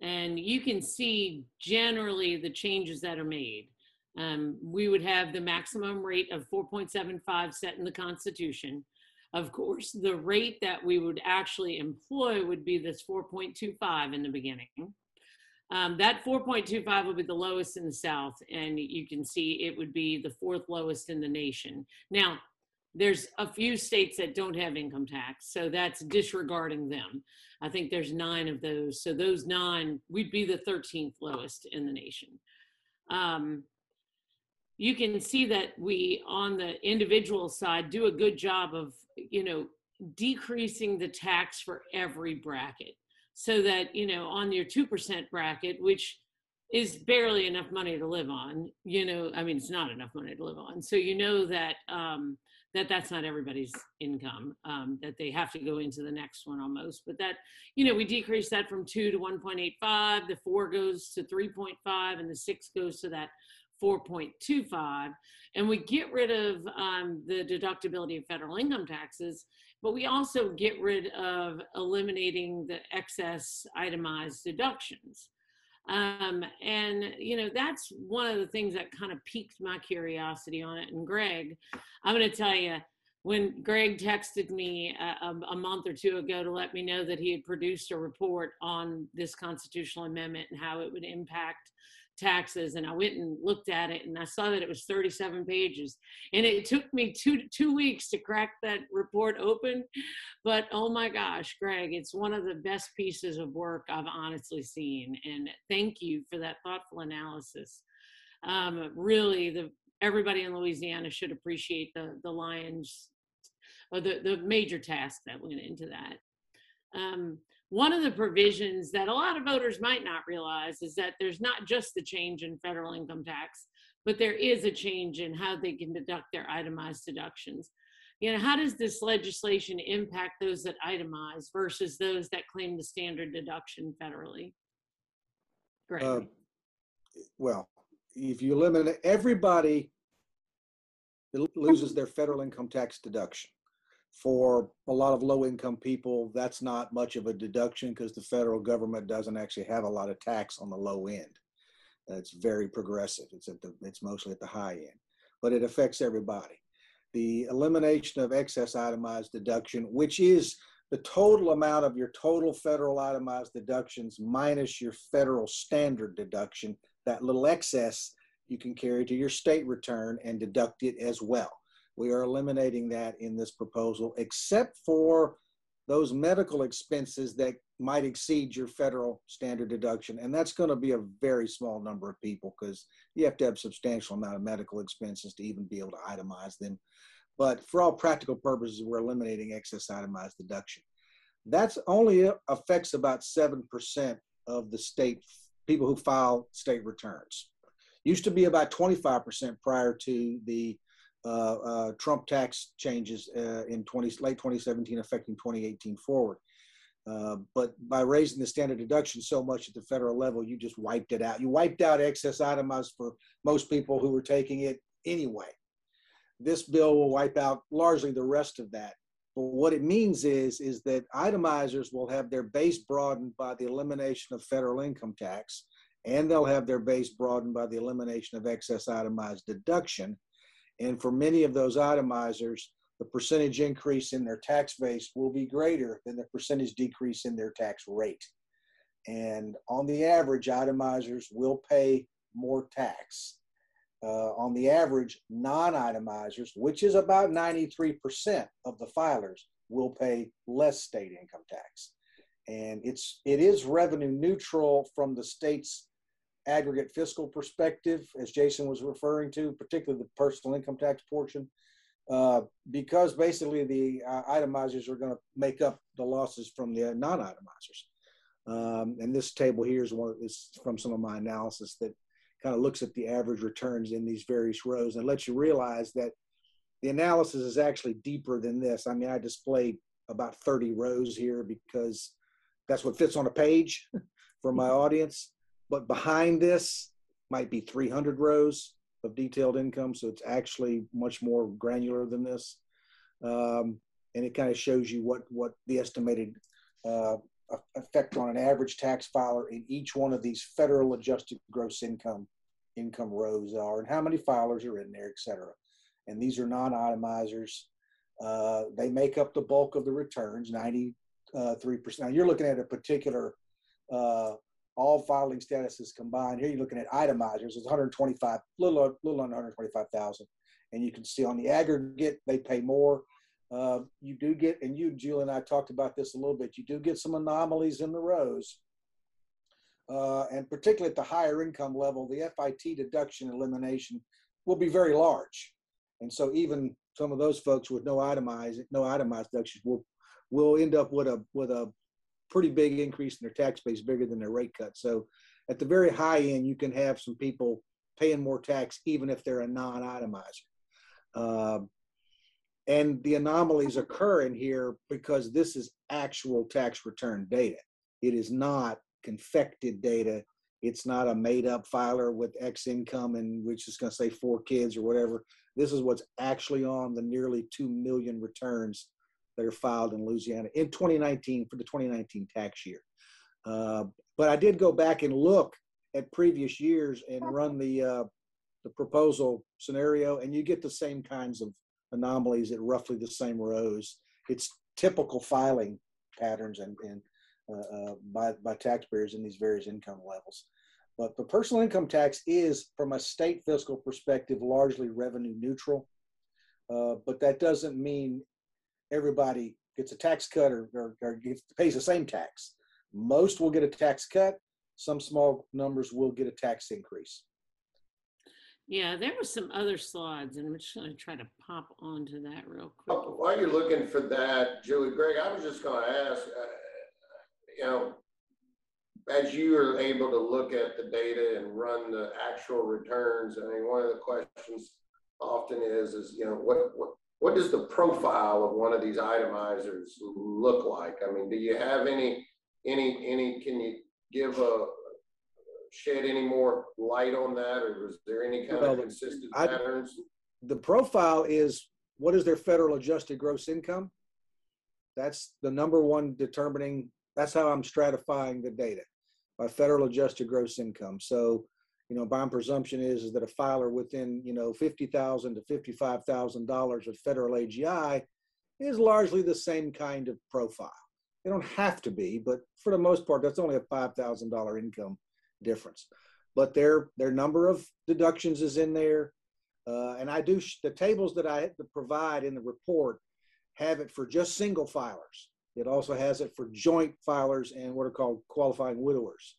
and you can see generally the changes that are made um, we would have the maximum rate of 4.75 set in the Constitution. Of course, the rate that we would actually employ would be this 4.25 in the beginning. Um, that 4.25 would be the lowest in the South, and you can see it would be the fourth lowest in the nation. Now, there's a few states that don't have income tax, so that's disregarding them. I think there's nine of those. So those nine, we'd be the 13th lowest in the nation. Um, you can see that we on the individual side do a good job of you know decreasing the tax for every bracket so that you know on your 2% bracket which is barely enough money to live on you know i mean it's not enough money to live on so you know that um that that's not everybody's income um that they have to go into the next one almost but that you know we decrease that from 2 to 1.85 the 4 goes to 3.5 and the 6 goes to that 4.25 and we get rid of um, the deductibility of federal income taxes but we also get rid of eliminating the excess itemized deductions um, and you know that's one of the things that kind of piqued my curiosity on it. And greg i'm going to tell you when greg texted me a, a, month or two ago to let me know that he had produced a report on this constitutional amendment and how it would impact taxes and I went and looked at it and I saw that it was 37 pages. And it took me two two weeks to crack that report open. But oh my gosh Greg it's one of the best pieces of work I've honestly seen. And thank you for that thoughtful analysis. Um, really the everybody in Louisiana should appreciate the the Lions or the the major task that went into that. Um, one of the provisions that a lot of voters might not realize is that there's not just the change in federal income tax, but there is a change in how they can deduct their itemized deductions. You know, how does this legislation impact those that itemize versus those that claim the standard deduction federally? Great. Uh, well, if you eliminate everybody loses their federal income tax deduction for a lot of low income people, that's not much of a deduction because the federal government doesn't actually have a lot of tax on the low end. It's very progressive. It's at the it's mostly at the high end, but it affects everybody. The elimination of excess itemized deduction, which is the total amount of your total federal itemized deductions minus your federal standard deduction, that little excess you can carry to your state return and deduct it as well. We are eliminating that in this proposal, except for those medical expenses that might exceed your federal standard deduction. And that's going to be a very small number of people because you have to have substantial amount of medical expenses to even be able to itemize them. but for all practical purposes, we're eliminating excess itemized deduction. That's only uh, affects about 7% of the state people who file state returns. Used to be about 25% prior to the uh, uh, Trump tax changes uh, in 20, late 2017, affecting 2018 forward. Uh, but by raising the standard deduction so much at the federal level, you just wiped it out. You wiped out excess itemized for most people who were taking it anyway. This bill will wipe out largely the rest of that. But what it means is, is that itemizers will have their base broadened by the elimination of federal income tax, and they'll have their base broadened by the elimination of excess itemized deduction. And for many of those itemizers, the percentage increase in their tax base will be greater than the percentage decrease in their tax rate. And on the average, itemizers will pay more tax. Uh, on the average, non-itemizers, which is about 93% of the filers, will pay less state income tax. And it's it is revenue neutral from the state's aggregate fiscal perspective, as Jason was referring to, particularly the personal income tax portion. Uh, because basically the uh, itemizers are going to make up the losses from the non-itemizers. Um, and this table here is one is from some of my analysis that kind of looks at the average returns in these various rows and lets you realize that the analysis is actually deeper than this. I mean, I displayed about 30 rows here because that's what fits on a page for my audience. But behind this might be 300 rows of detailed income. So it's actually much more granular than this. Um, and it kind of shows you what, what the estimated uh, effect on an average tax filer in each one of these federal adjusted gross income income rows are and how many filers are in there, et cetera. And these are non-itemizers. Uh, they make up the bulk of the returns, 93%. Now you're looking at a particular uh, all filing statuses combined. Here you're looking at itemizers. It's 125, little little under 125,000, and you can see on the aggregate they pay more. Uh, you do get, and you, Julie, and I talked about this a little bit. You do get some anomalies in the rows, uh, and particularly at the higher income level, the FIT deduction elimination will be very large, and so even some of those folks with no itemized no itemized deductions will will end up with a with a pretty big increase in their tax base, bigger than their rate cut. So at the very high end, you can have some people paying more tax even if they're a non-itemizer. Um, and the anomalies occur in here because this is actual tax return data. It is not confected data. It's not a made up filer with X income and which is going to say four kids or whatever. This is what's actually on the nearly 2 million returns that are filed in Louisiana in 2019 for the 2019 tax year. Uh, but I did go back and look at previous years and run the uh, the proposal scenario, and you get the same kinds of anomalies at roughly the same rows. It's typical filing patterns and, and uh, uh by by taxpayers in these various income levels. But the personal income tax is, from a state fiscal perspective, largely revenue neutral. Uh, but that doesn't mean everybody gets a tax cut or, or, or gets, pays the same tax. Most will get a tax cut. Some small numbers will get a tax increase. Yeah, there were some other slides, and I'm just going to try to pop onto that real quick. Oh, while you're looking for that, Julie, Greg, I was just going to ask, uh, you know, as you are able to look at the data and run the actual returns, I mean, one of the questions often is, is you know, what what what does the profile of one of these itemizers look like? I mean, do you have any, any, any, can you give a, shed any more light on that or is there any kind well, of consistent I, patterns? The profile is what is their federal adjusted gross income? That's the number one determining, that's how I'm stratifying the data by federal adjusted gross income. So you know, my presumption is, is that a filer within, you know, 50,000 to $55,000 of federal AGI is largely the same kind of profile. They don't have to be, but for the most part, that's only a $5,000 income difference. But their, their number of deductions is in there. Uh, and I do, the tables that I provide in the report have it for just single filers. It also has it for joint filers and what are called qualifying widowers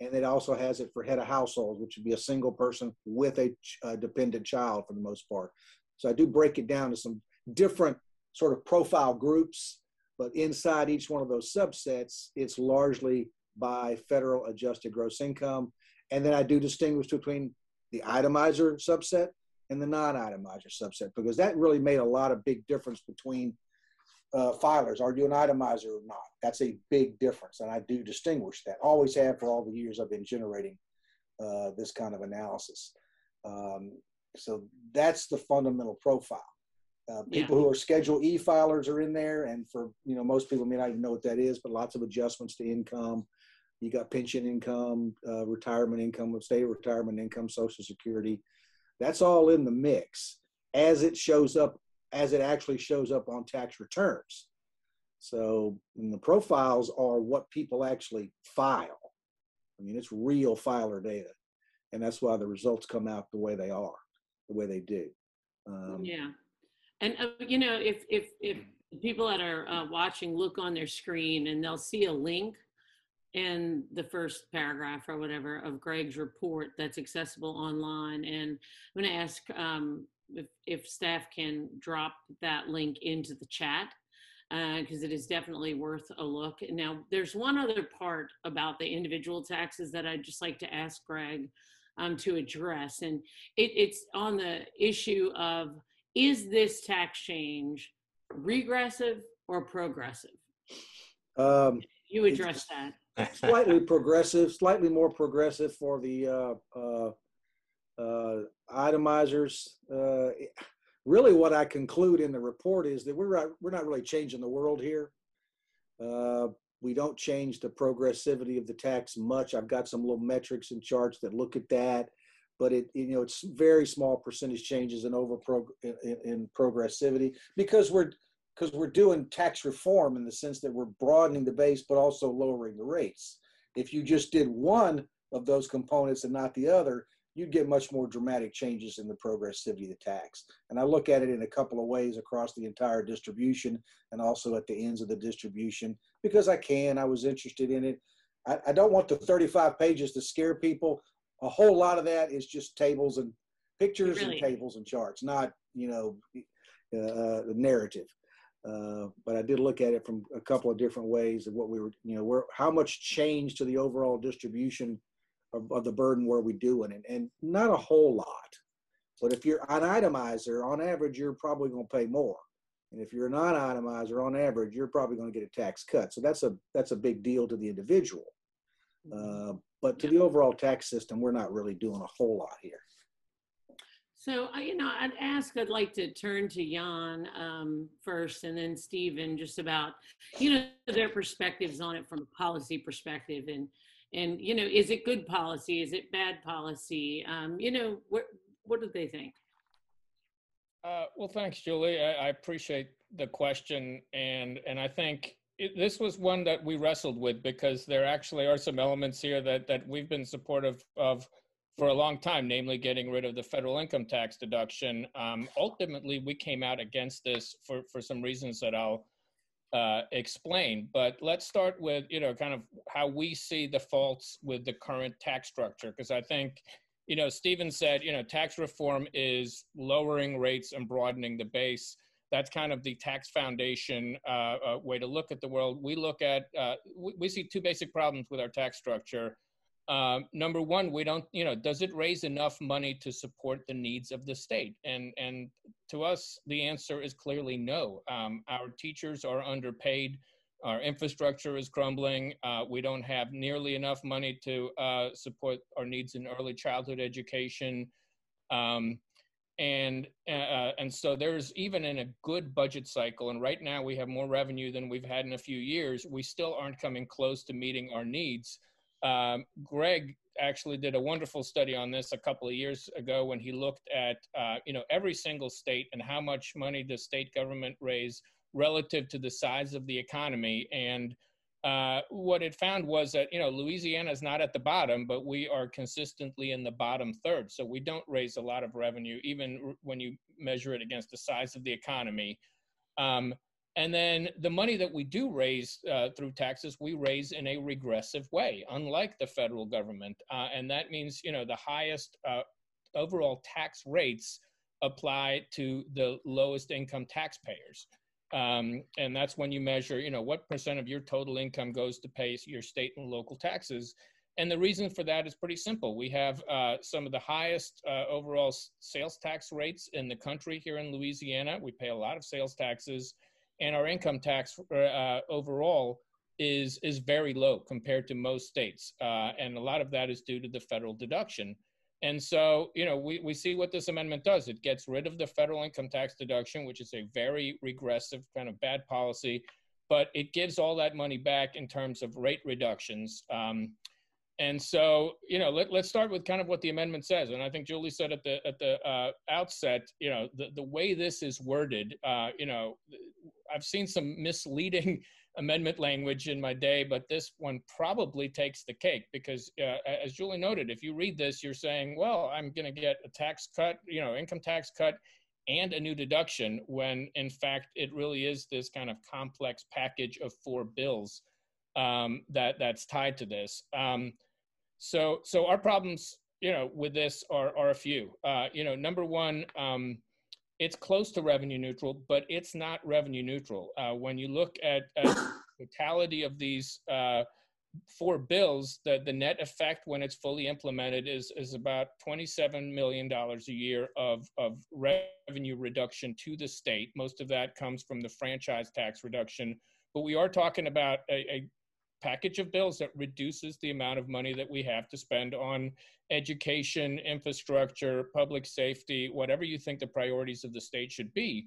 and it also has it for head of household, which would be a single person with a, a dependent child for the most part. So I do break it down to some different sort of profile groups, but inside each one of those subsets, it's largely by federal adjusted gross income. And then I do distinguish between the itemizer subset and the non-itemizer subset because that really made a lot of big difference between uh, filers. Are you an itemizer or not? That's a big difference, and I do distinguish that. Always have for all the years I've been generating uh, this kind of analysis. Um, so that's the fundamental profile. Uh, people yeah. who are Schedule E filers are in there, and for you know most people may not even know what that is, but lots of adjustments to income. You got pension income, uh, retirement income, state retirement income, Social Security. That's all in the mix as it shows up, as it actually shows up on tax returns. So the profiles are what people actually file. I mean, it's real filer data, and that's why the results come out the way they are, the way they do. Um, yeah, and uh, you know, if if if people that are uh, watching look on their screen and they'll see a link in the first paragraph or whatever of Greg's report that's accessible online. And I'm going to ask um, if, if staff can drop that link into the chat because uh, it is definitely worth a look. Now, there's one other part about the individual taxes that I'd just like to ask Greg um, to address, and it, it's on the issue of is this tax change regressive or progressive? Um, you address that slightly progressive, slightly more progressive for the uh, uh, uh, itemizers. Uh, really, what I conclude in the report is that we're not, we're not really changing the world here. Uh, we don't change the progressivity of the tax much. I've got some little metrics and charts that look at that, but it you know it's very small percentage changes in over prog- in, in progressivity because we're because we're doing tax reform in the sense that we're broadening the base but also lowering the rates. If you just did one of those components and not the other, you'd get much more dramatic changes in the progressivity of the tax. And I look at it in a couple of ways across the entire distribution and also at the ends of the distribution because I can. I was interested in it. I, I don't want the 35 pages to scare people. A whole lot of that is just tables and pictures really? and tables and charts, not, you know, uh, the narrative. Uh, but I did look at it from a couple of different ways of what we were, you know, where how much change to the overall distribution of, of the burden were we doing, and, and not a whole lot. But if you're an itemizer, on average, you're probably going to pay more. And if you're a non-itemizer, on average, you're probably going to get a tax cut. So that's a that's a big deal to the individual. Mm-hmm. Uh, but to the overall tax system, we're not really doing a whole lot here. So, uh, you know, I'd ask, I'd like to turn to Jan um, first and then Stephen just about, you know, their perspectives on it from a policy perspective. And, and you know, is it good policy? Is it bad policy? Um, you know, what, what do they think? Uh, well, thanks, Julie. I, I, appreciate the question. And, and I think it, this was one that we wrestled with because there actually are some elements here that, that we've been supportive of for a long time, namely getting rid of the federal income tax deduction. Um, ultimately, we came out against this for, for some reasons that I'll uh, explain. But let's start with, you know, kind of how we see the faults with the current tax structure, because I think, you know, Stephen said, you know, tax reform is lowering rates and broadening the base. That's kind of the tax foundation uh, uh, way to look at the world. We look at, uh, we, we see two basic problems with our tax structure. Um, number one, we don't, you know, does it raise enough money to support the needs of the state? And and to us, the answer is clearly no. Um, our teachers are underpaid. Our infrastructure is crumbling. Uh, we don't have nearly enough money to uh, support our needs in early childhood education. Um, and uh, and so there's even in a good budget cycle and right now we have more revenue than we've had in a few years we still aren't coming close to meeting our needs um, Greg actually did a wonderful study on this a couple of years ago when he looked at uh, you know every single state and how much money does state government raise relative to the size of the economy and uh, what it found was that you know Louisiana is not at the bottom, but we are consistently in the bottom third. So we don't raise a lot of revenue, even when you measure it against the size of the economy. Um, and then the money that we do raise uh, through taxes, we raise in a regressive way, unlike the federal government. Uh, and that means, you know, the highest uh, overall tax rates apply to the lowest income taxpayers. Um, and that's when you measure, you know, what percent of your total income goes to pay your state and local taxes. And the reason for that is pretty simple. We have uh, some of the highest uh, overall sales tax rates in the country here in Louisiana. We pay a lot of sales taxes, and our income tax uh, overall is is very low compared to most states. Uh, and a lot of that is due to the federal deduction. And so, you know, we, we see what this amendment does. It gets rid of the federal income tax deduction, which is a very regressive kind of bad policy, but it gives all that money back in terms of rate reductions. Um, and so, you know, let, let's start with kind of what the amendment says. And I think Julie said at the at the uh, outset, you know, the, the way this is worded, uh, you know, I've seen some misleading amendment language in my day, but this one probably takes the cake because, uh, as Julie noted, if you read this, you're saying, well, I'm going to get a tax cut, you know, income tax cut and a new deduction, when in fact it really is this kind of complex package of four bills um, that that's tied to this. Um, so, so our problems, you know, with this are are a few. Uh, you know, number one, um, it's close to revenue neutral, but it's not revenue neutral. Uh, when you look at, the totality of these uh, four bills, the, the net effect when it's fully implemented is, is about $27 million a year of, of revenue reduction to the state. Most of that comes from the franchise tax reduction. But we are talking about a, a package of bills that reduces the amount of money that we have to spend on education, infrastructure, public safety, whatever you think the priorities of the state should be.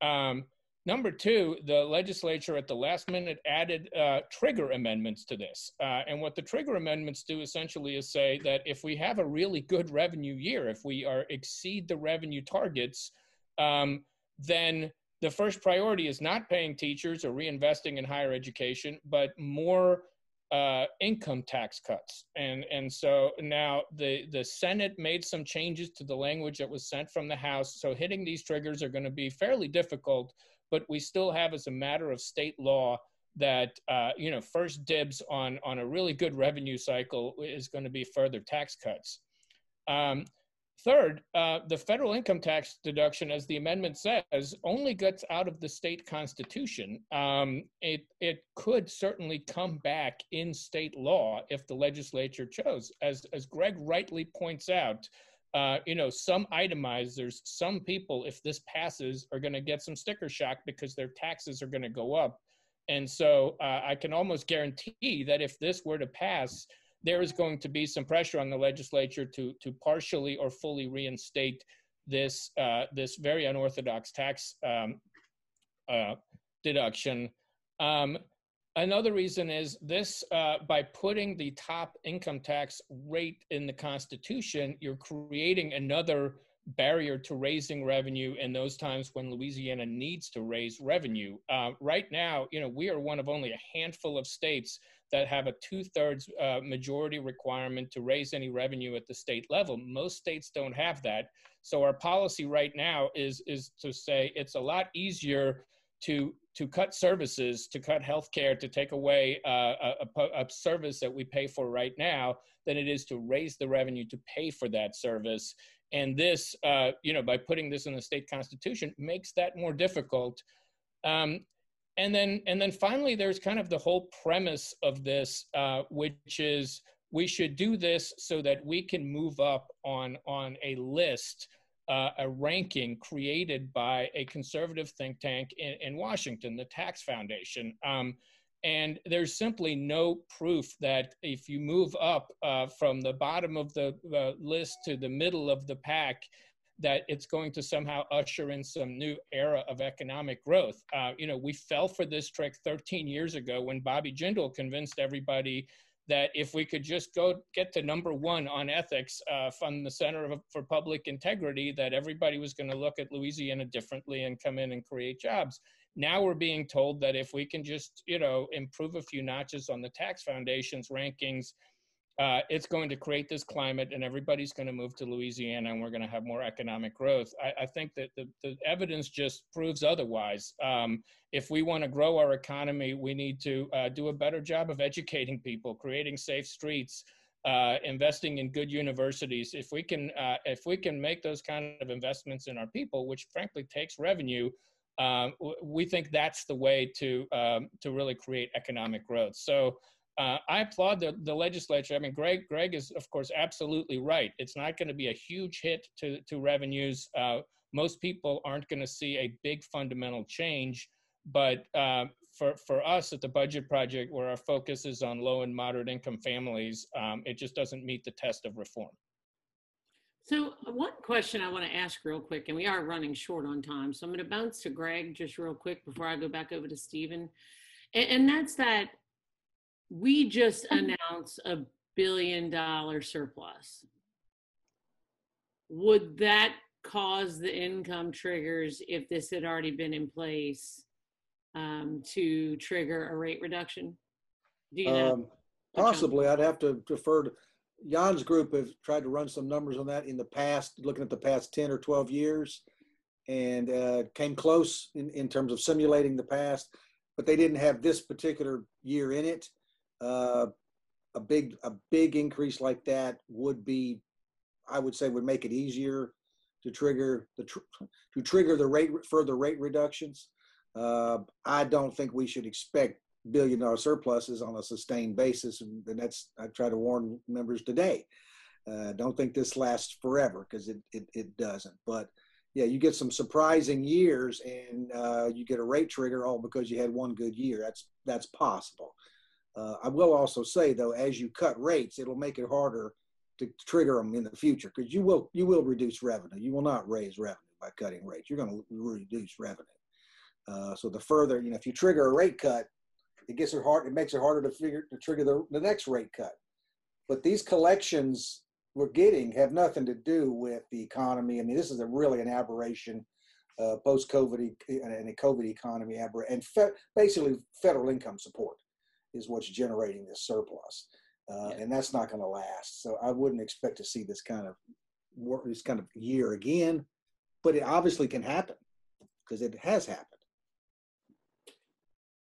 Um, number two, the legislature at the last minute added uh, trigger amendments to this. Uh, and what the trigger amendments do essentially is say that if we have a really good revenue year, if we are exceed the revenue targets, um, then the first priority is not paying teachers or reinvesting in higher education, but more uh, income tax cuts. And, and so now the, the Senate made some changes to the language that was sent from the House. So hitting these triggers are going to be fairly difficult, but we still have as a matter of state law that uh, you know first dibs on on a really good revenue cycle is going to be further tax cuts. Um, Third, uh, the federal income tax deduction, as the amendment says, only gets out of the state constitution. Um, it, it could certainly come back in state law if the legislature chose. As, as Greg rightly points out, uh, you know, some itemizers, some people, if this passes, are going to get some sticker shock because their taxes are going to go up. And so uh, I can almost guarantee that if this were to pass, there is going to be some pressure on the legislature to to partially or fully reinstate this uh, this very unorthodox tax um, uh, deduction. Um, another reason is this: uh, by putting the top income tax rate in the Constitution, you're creating another barrier to raising revenue in those times when Louisiana needs to raise revenue. Uh, right now, you know, we are one of only a handful of states that have a two-thirds uh, majority requirement to raise any revenue at the state level. Most states don't have that. So our policy right now is is to say it's a lot easier to to cut services, to cut healthcare, to take away uh, a, a, service that we pay for right now, than it is to raise the revenue to pay for that service. And this, uh, you know, by putting this in the state constitution, makes that more difficult. Um, and then and then finally there's kind of the whole premise of this uh, which is we should do this so that we can move up on on a list uh, a ranking created by a conservative think tank in, in washington the tax foundation. Um, and there's simply no proof that if you move up uh, from the bottom of the list to the middle of the pack that it's going to somehow usher in some new era of economic growth. Uh, you know, we fell for this trick 13 years ago when Bobby Jindal convinced everybody that if we could just go get to number one on ethics uh, from the Center for Public Integrity, that everybody was going to look at Louisiana differently and come in and create jobs. Now we're being told that if we can just, you know, improve a few notches on the tax foundation's rankings, uh, it's going to create this climate and everybody's going to move to Louisiana and we're going to have more economic growth. I, I think that the, the, evidence just proves otherwise. Um, if we want to grow our economy, we need to uh, do a better job of educating people, creating safe streets, uh, investing in good universities. If we can, uh, if we can make those kind of investments in our people, which frankly takes revenue, um, we think that's the way to um, to really create economic growth. So. Uh, I applaud the, the legislature. I mean, Greg, Greg is of course absolutely right. It's not going to be a huge hit to to revenues. Uh, most people aren't going to see a big fundamental change, but uh, for, for us at the budget project, where our focus is on low and moderate income families, um, it just doesn't meet the test of reform. So one question I want to ask real quick, and we are running short on time, so I'm going to bounce to Greg just real quick before I go back over to Stephen, and, and that's that we just announced a billion dollar surplus. Would that cause the income triggers if this had already been in place um, to trigger a rate reduction? Do you know? Um, Possibly, I'd have to defer to, Jan's group have tried to run some numbers on that in the past, looking at the past 10 or 12 years, and uh, came close in, in terms of simulating the past, but they didn't have this particular year in it. Uh, a big a big increase like that would be, I would say, would make it easier to trigger the tr- to trigger the rate further rate reductions. Uh, I don't think we should expect billion dollar surpluses on a sustained basis, and, that's I try to warn members today. Uh, don't think this lasts forever because it, it it doesn't. But yeah, you get some surprising years, and uh, you get a rate trigger all because you had one good year. That's that's possible. Uh, I will also say though, as you cut rates, it'll make it harder to trigger them in the future because you will you will reduce revenue. You will not raise revenue by cutting rates. You're going to reduce revenue. Uh, so the further you know, if you trigger a rate cut, it gets it hard. It makes it harder to figure to trigger the, the next rate cut. But these collections we're getting have nothing to do with the economy. I mean, this is a really an aberration, uh, post-COVID and a COVID economy aberration, and fe- basically federal income support is what's generating this surplus, uh, yeah. and that's not going to last. So I wouldn't expect to see this kind of work, this kind of year again, but it obviously can happen because it has happened.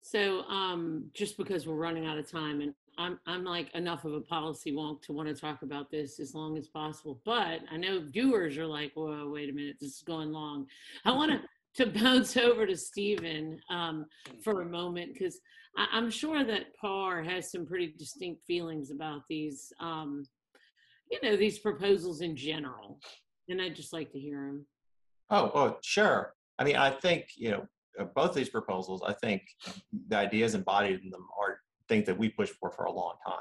So um, just because we're running out of time, and I'm I'm like enough of a policy wonk to want to talk about this as long as possible. But I know viewers are like, whoa, wait a minute, this is going long. I want to to bounce over to Stephen um, for a moment because I'm sure that PAR has some pretty distinct feelings about these, um, you know, these proposals in general, and I'd just like to hear him. Oh, oh, sure. I mean, I think you know both these proposals, I think the ideas embodied in them are things that we pushed for for a long time.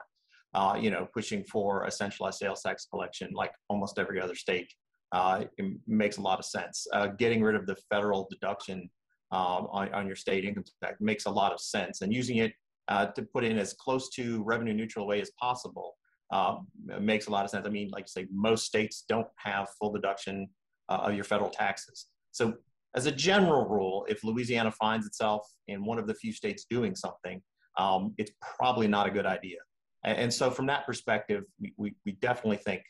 Uh, you know, pushing for a centralized sales tax collection like almost every other state uh, makes a lot of sense. Uh, getting rid of the federal deduction um, on, on, your state income tax makes a lot of sense, and using it uh, to put in as close to revenue neutral way as possible um, makes a lot of sense. I mean, like you say, most states don't have full deduction uh, of your federal taxes. So as a general rule, if Louisiana finds itself in one of the few states doing something, um, it's probably not a good idea. And, and so, from that perspective, we, we, we, definitely think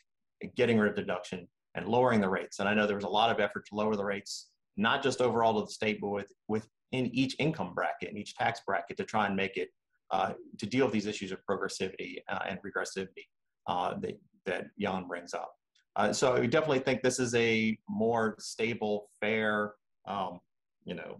getting rid of deduction and lowering the rates. And I know there was a lot of effort to lower the rates, not just overall to the state, but with, within each income bracket and each tax bracket to try and make it uh, to deal with these issues of progressivity uh, and regressivity uh, that, that Jan brings up. Uh, so we definitely think this is a more stable, fair, um, you know,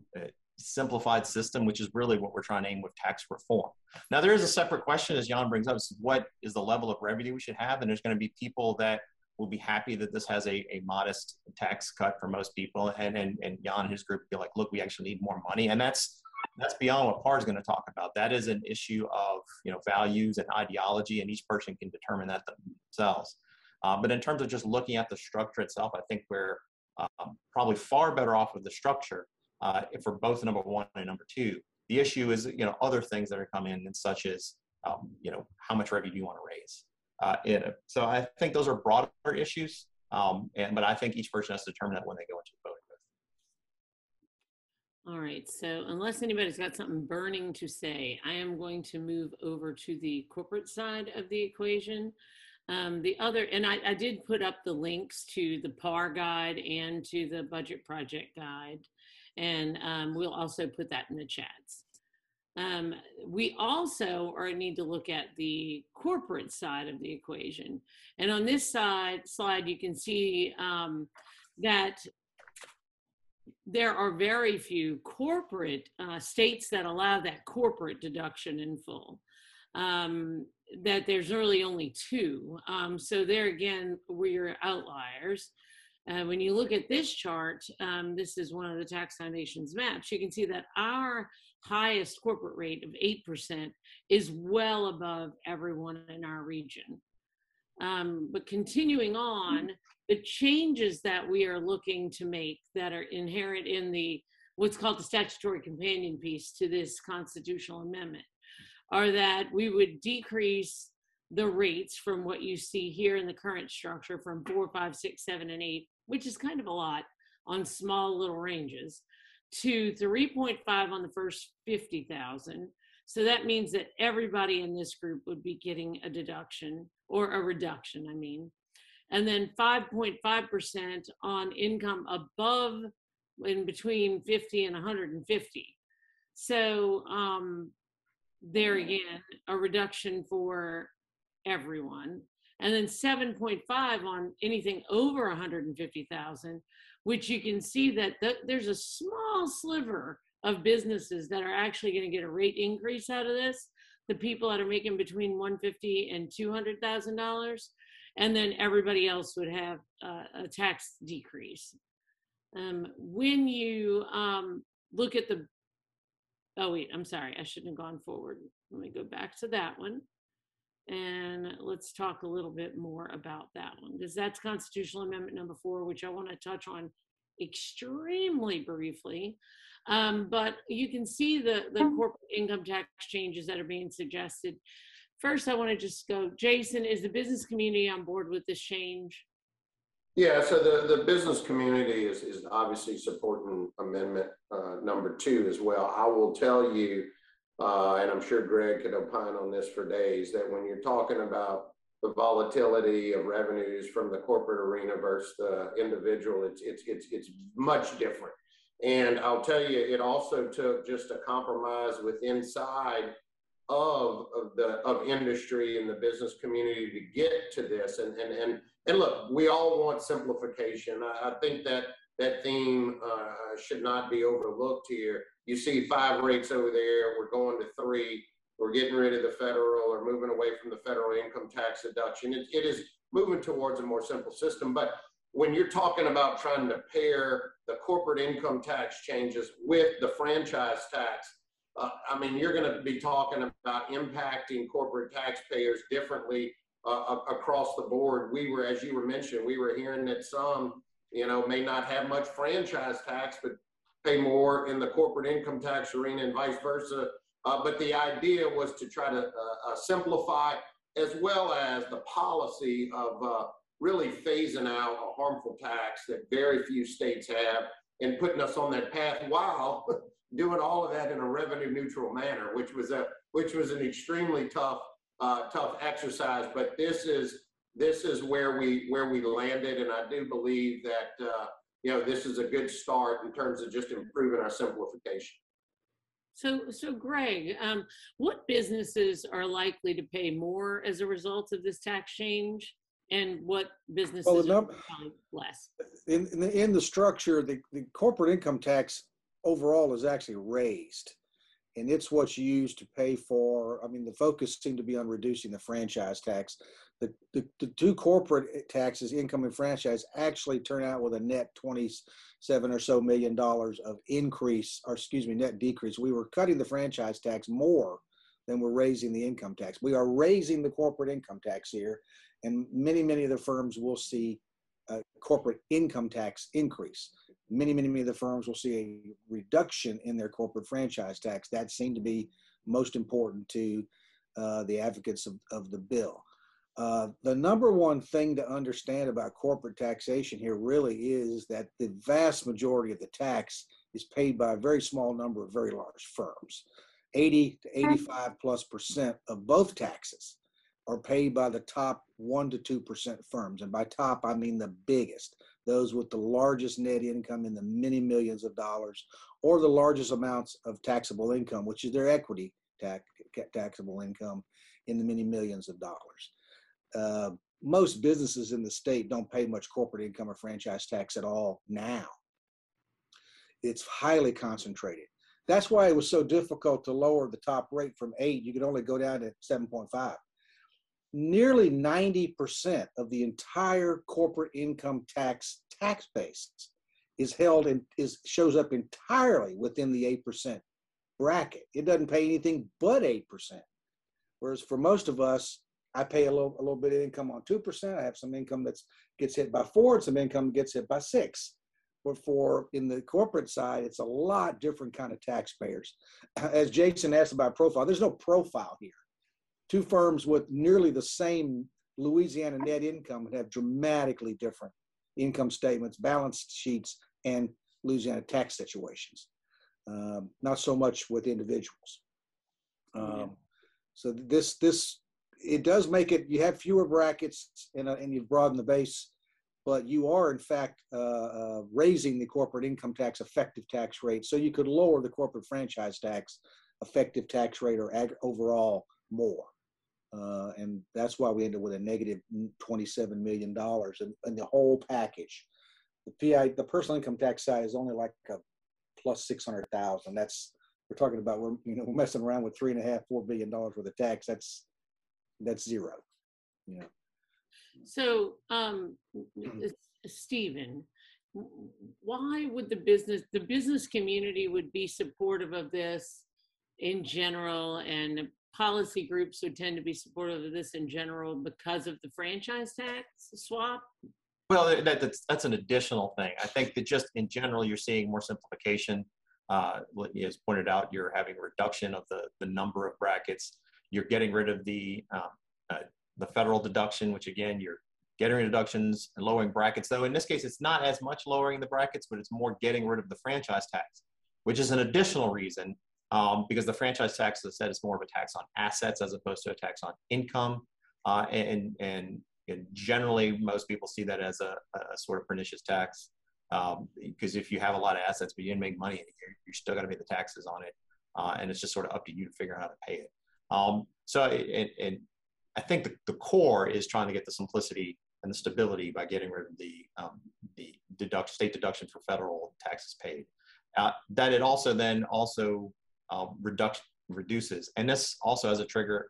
simplified system, which is really what we're trying to aim with tax reform. Now, there is a separate question, as Jan brings up, is what is the level of revenue we should have? And there's going to be people that will be happy that this has a, a modest tax cut for most people. And, and, and Jan and his group be like, look, we actually need more money. And that's that's beyond what PAR is going to talk about. That is an issue of you know values and ideology, and each person can determine that themselves. Uh, but in terms of just looking at the structure itself, I think we're um, probably far better off with the structure uh, for both number one and number two. The issue is, you know, other things that are coming in, such as, um, you know, how much revenue do you want to raise? Uh, it, so I think those are broader issues, um, and but I think each person has to determine that when they go into the voting booth. All right. So unless anybody's got something burning to say, I am going to move over to the corporate side of the equation. Um, the other, and I, I, did put up the links to the PAR guide and to the budget project guide, and um, we'll also put that in the chats. Um, we also are need to look at the corporate side of the equation. And on this side slide, you can see um, that there are very few corporate uh, states that allow that corporate deduction in full. Um, that there's really only two. Um, so there again, we're outliers. Uh, when you look at this chart, um, this is one of the tax foundation's maps, you can see that our highest corporate rate of 8% is well above everyone in our region. Um, but continuing on, the changes that we are looking to make that are inherent in the what's called the statutory companion piece to this constitutional amendment are that we would decrease the rates from what you see here in the current structure from four, five, six, seven, and eight, which is kind of a lot on small little ranges, to 3.5 on the first 50,000. So that means that everybody in this group would be getting a deduction or a reduction, I mean. And then 5.5% on income above in between 50 and 150. So um, there again, a reduction for everyone. And then 7.5 on anything over 150,000, which you can see that th- there's a small sliver of businesses that are actually going to get a rate increase out of this. The people that are making between 150 and 200,000 dollars, and then everybody else would have uh, a tax decrease. Um, when you um, look at the Oh, wait, I'm sorry. I shouldn't have gone forward. Let me go back to that one. And let's talk a little bit more about that one because that's constitutional amendment number four, which I want to touch on extremely briefly. Um, but you can see the, the corporate income tax changes that are being suggested. First, I want to just go, Jason, is the business community on board with this change? Yeah, so the, the business community is, is obviously supporting amendment uh, number two as well. I will tell you, uh, and I'm sure Greg could opine on this for days, that when you're talking about the volatility of revenues from the corporate arena versus the individual, it's, it's, it's, it's much different. And I'll tell you, it also took just a compromise with inside of, of the of industry and the business community to get to this. And, and, and and look, we all want simplification. I, I think that that theme uh, should not be overlooked here. You see five rates over there. We're going to three. We're getting rid of the federal or moving away from the federal income tax deduction. It, it is moving towards a more simple system. But when you're talking about trying to pair the corporate income tax changes with the franchise tax, uh, I mean, you're going to be talking about impacting corporate taxpayers differently uh, across the board. We were, as you were mentioning, we were hearing that some, you know, may not have much franchise tax, but pay more in the corporate income tax arena and vice versa. Uh, but the idea was to try to uh, uh simplify as well as the policy of uh, really phasing out a harmful tax that very few states have and putting us on that path while doing all of that in a revenue neutral manner, which was a which was an extremely tough uh, tough exercise, but this is this is where we where we landed, and I do believe that uh, you know this is a good start in terms of just improving our simplification. So, so Greg, um, what businesses are likely to pay more as a result of this tax change, and what businesses well, number, are less? In in the, in the structure, the, the corporate income tax overall is actually raised and it's what's used to pay for. I mean, the focus seemed to be on reducing the franchise tax. The, the, the two corporate eh, taxes, income and franchise, actually turn out with a net 27 or so million dollars of increase, or excuse me, net decrease. We were cutting the franchise tax more than we're raising the income tax. We are raising the corporate income tax here, and many, many of the firms will see a corporate income tax increase many, many, many of the firms will see a reduction in their corporate franchise tax. That seemed to be most important to uh, the advocates of, of the bill. Uh, the number one thing to understand about corporate taxation here really is that the vast majority of the tax is paid by a very small number of very large firms. 80 to 85 plus percent of both taxes are paid by the top one to two percent firms, and by top I mean the biggest, those with the largest net income in the many millions of dollars, or the largest amounts of taxable income, which is their equity tax, taxable income in the many millions of dollars. Uh, most businesses in the state don't pay much corporate income or franchise tax at all now. It's highly concentrated. That's why it was so difficult to lower the top rate from eight. You could only go down to 7.5. Nearly 90% of the entire corporate income tax tax base is held and is shows up entirely within the 8% bracket. It doesn't pay anything but 8%. Whereas for most of us, I pay a little, a little bit of income on 2%. I have some income that gets hit by four and some income gets hit by six. But for in the corporate side, it's a lot different kind of taxpayers. As Jason asked about profile, there's no profile here. Two firms with nearly the same Louisiana net income have dramatically different income statements, balance sheets, and Louisiana tax situations. Um, not so much with individuals. Um, yeah. So this this it does make it. You have fewer brackets and uh, and you've broadened the base, but you are in fact uh, uh, raising the corporate income tax effective tax rate. So you could lower the corporate franchise tax effective tax rate or ag- overall more. Uh, and that's why we ended with a negative $27 million in, in the whole package. The PI, the personal income tax side is only like a plus 600,000. That's, we're talking about, we're, you know, we're messing around with three and a half, $4 billion worth of tax. That's, that's zero. Yeah. So, um, Stephen, why would the business, the business community would be supportive of this in general and policy groups would tend to be supportive of this in general because of the franchise tax swap? Well, that, that's that's an additional thing. I think that just in general, you're seeing more simplification. Uh, as pointed out, you're having a reduction of the the number of brackets. You're getting rid of the um, uh, the federal deduction, which again, you're getting deductions and lowering brackets. Though in this case, it's not as much lowering the brackets, but it's more getting rid of the franchise tax, which is an additional reason um, because the franchise tax, as I said, is more of a tax on assets as opposed to a tax on income. Uh, and, and, and, generally, most people see that as a, a sort of pernicious tax. Um, because if you have a lot of assets but you didn't make money you're, still going to pay the taxes on it. Uh, and it's just sort of up to you to figure out how to pay it. Um, so, and, and I think the, the core is trying to get the simplicity and the stability by getting rid of the, um, the deduct, state deduction for federal taxes paid. Uh, that it also then also um, reduction reduces, and this also has a trigger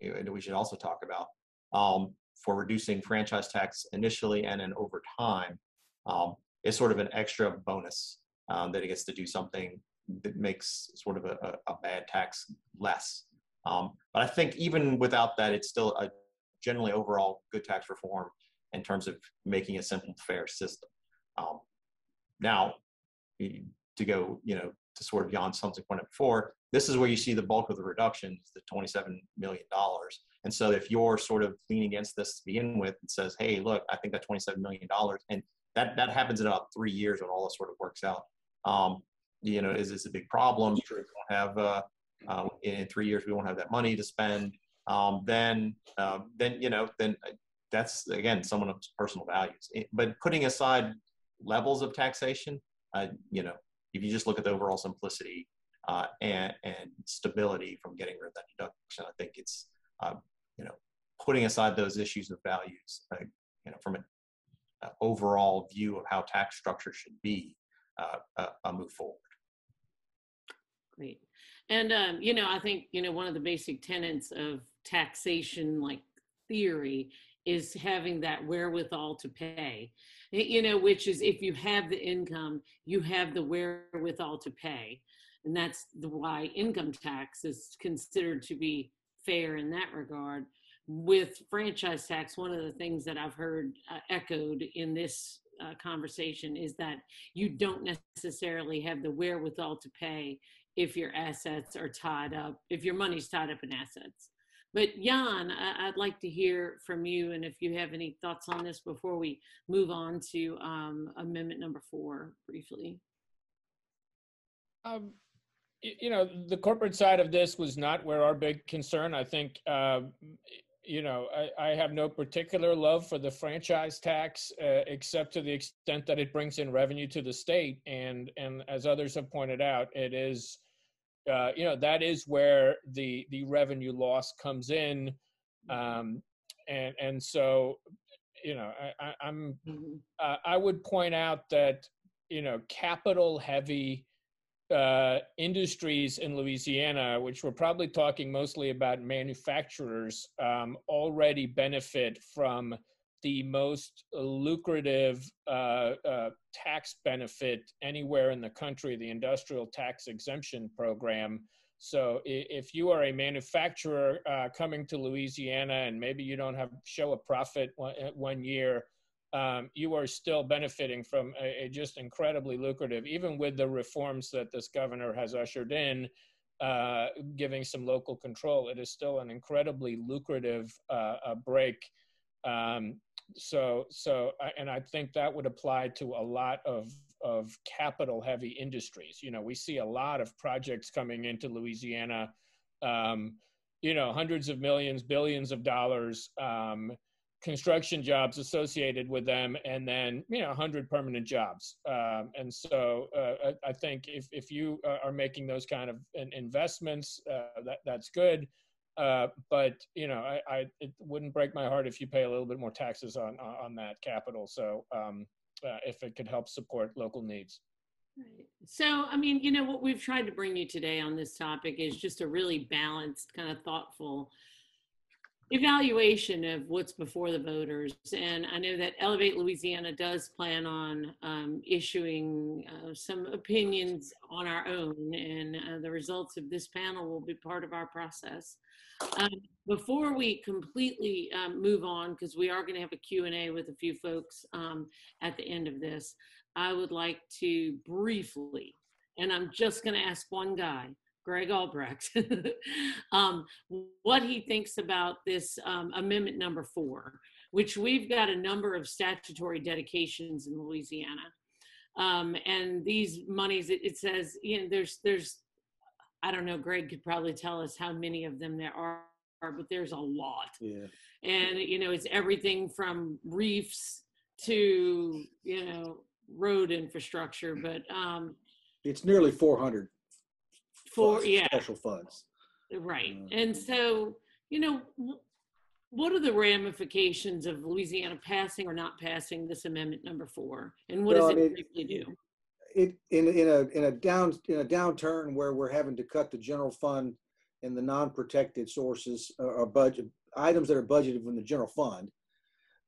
that we should also talk about um, for reducing franchise tax initially and then over time um, is sort of an extra bonus um, that it gets to do something that makes sort of a, a, a bad tax less. Um, but I think even without that, it's still a generally overall good tax reform in terms of making a simple, fair system. Um, now, to go, you know, to sort of something pointed before, this is where you see the bulk of the reductions, the $27 million. And so if you're sort of leaning against this to begin with and says, hey, look, I think that $27 million, and that, that happens in about three years when all this sort of works out. Um, you know, is this a big problem? Sure, we don't have, uh, uh, in three years, we won't have that money to spend. Um, then, um, then, you know, then uh, that's, again, someone's personal values. But putting aside levels of taxation, uh, you know, if you just look at the overall simplicity uh, and, and stability from getting rid of that deduction, I think it's, uh, you know, putting aside those issues of values, uh, you know, from an uh, overall view of how tax structure should be, uh, a move forward. Great. And, um, you know, I think, you know, one of the basic tenets of taxation, like theory, is having that wherewithal to pay you know which is if you have the income you have the wherewithal to pay. And that's the why income tax is considered to be fair in that regard. With franchise tax one of the things that i've heard uh, echoed in this uh, conversation is that you don't necessarily have the wherewithal to pay if your assets are tied up if your money's tied up in assets but Jan, I'd like to hear from you, and if you have any thoughts on this before we move on to um, amendment number four briefly. Um, you know, the corporate side of this was not where our big concern. I think uh, you know, I, I have no particular love for the franchise tax, uh, except to the extent that it brings in revenue to the state. And, and as others have pointed out, it is, uh, you know, that is where the, the revenue loss comes in. Um, and, and so, you know, I, I, I'm, Mhm. uh, I would point out that, you know, capital heavy uh, industries in Louisiana, which we're probably talking mostly about manufacturers, um, already benefit from the most lucrative uh, uh, tax benefit anywhere in the country, the industrial tax exemption program. So if you are a manufacturer uh, coming to Louisiana and maybe you don't have show a profit one, uh, one year, um, you are still benefiting from a, a just incredibly lucrative, even with the reforms that this governor has ushered in, uh, giving some local control. It is still an incredibly lucrative uh, break. Um, so, so, and I think that would apply to a lot of of capital heavy industries. You know, we see a lot of projects coming into Louisiana. Um, you know, hundreds of millions, billions of dollars. Um, construction jobs associated with them and then you know 100 permanent jobs um, and so uh, I, think if, if you uh, are making those kind of investments uh, that that's good uh, but you know I, I it wouldn't break my heart if you pay a little bit more taxes on on that capital so um, uh, if it could help support local needs Right. So, I mean, you know, what we've tried to bring you today on this topic is just a really balanced, kind of thoughtful evaluation of what's before the voters. And I know that Ellevate Louisiana does plan on um, issuing uh, some opinions on our own, and uh, the results of this panel will be part of our process. Um, before we completely um, move on, because we are going to have a Q&A with a few folks um, at the end of this, I would like to briefly, and I'm just going to ask one guy, Greg Albrecht, um, what he thinks about this um, amendment number four, which we've got a number of statutory dedications in Louisiana. Um, and these monies, it, it says, you know, there's, there's, I don't know, Greg could probably tell us how many of them there are, but there's a lot Yeah. and you know it's everything from reefs to you know road infrastructure but um It's nearly 400 for yeah special funds. right Mm. and so you know what are the ramifications of louisiana passing or not passing this amendment number four and what Well, does it briefly do It in in a in a down in a downturn where we're having to cut the general fund and the non-protected sources uh, or budget items that are budgeted from the general fund.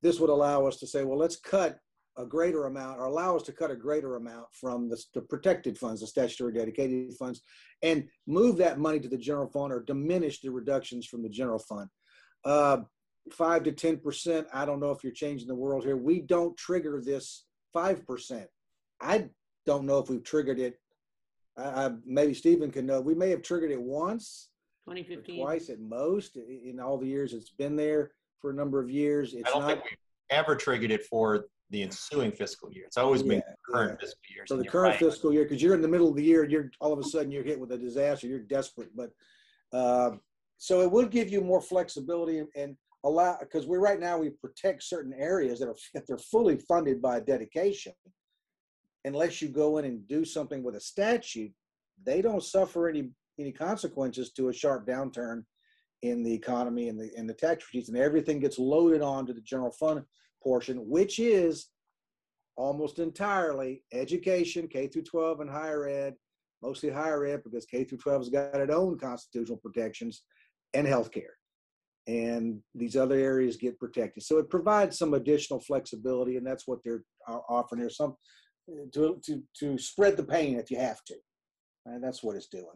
This would allow us to say, well, let's cut a greater amount or allow us to cut a greater amount from the, the protected funds, the statutory dedicated funds, and move that money to the general fund or diminish the reductions from the general fund. Uh, five to ten percent. I don't know if you're changing the world here. We don't trigger this five percent. I don't know if we've triggered it. I, I, maybe Stephen can know. We may have triggered it once 2015 twice at most in all the years it's been there for a number of years. It's I don't not think we've ever triggered it for the ensuing fiscal year. It's always been Yeah, current yeah. fiscal year. So the current right. fiscal year because you're in the middle of the year. You're all of a sudden you're hit with a disaster. You're desperate, but uh, so it would give you more flexibility and, and allow because we right now we protect certain areas that are if they're fully funded by dedication. Unless you go in and do something with a statute, they don't suffer any any consequences to a sharp downturn in the economy and the and the tax receipts, and everything gets loaded onto the general fund portion, which is almost entirely education, K through 12 and higher ed, mostly higher ed because K through 12 has got its own constitutional protections and healthcare. And these other areas get protected. So it provides some additional flexibility, and that's what they're offering here. Some to, to, to spread the pain if you have to. And that's what it's doing.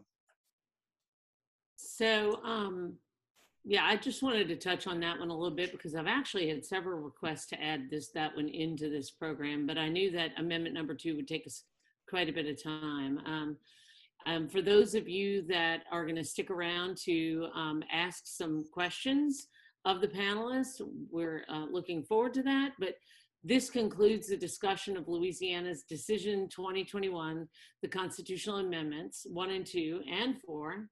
So, um, yeah, I just wanted to touch on that one a little bit because I've actually had several requests to add this, that one into this program, but I knew that amendment number two would take us quite a bit of time. Um, um, for those of you that are going to stick around to um, ask some questions of the panelists, we're uh, looking forward to that. But this concludes the discussion of Louisiana's Decision 2021, the constitutional amendments one and two and four.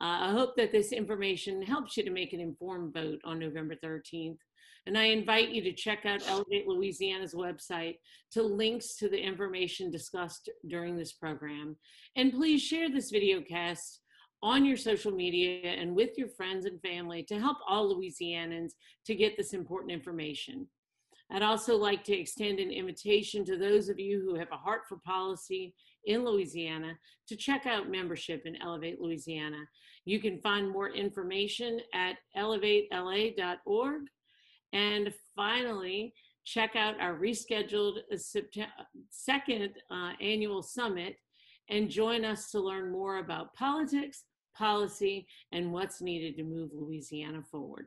Uh, I hope that this information helps you to make an informed vote on November 13th. And I invite you to check out Ellevate Louisiana's website to links to the information discussed during this program. And please share this video cast on your social media and with your friends and family to help all Louisianans to get this important information. I'd also like to extend an invitation to those of you who have a heart for policy in Louisiana to check out membership in Ellevate Louisiana. You can find more information at ellevatela.org. And finally, check out our rescheduled second uh, annual summit and join us to learn more about politics, policy, and what's needed to move Louisiana forward.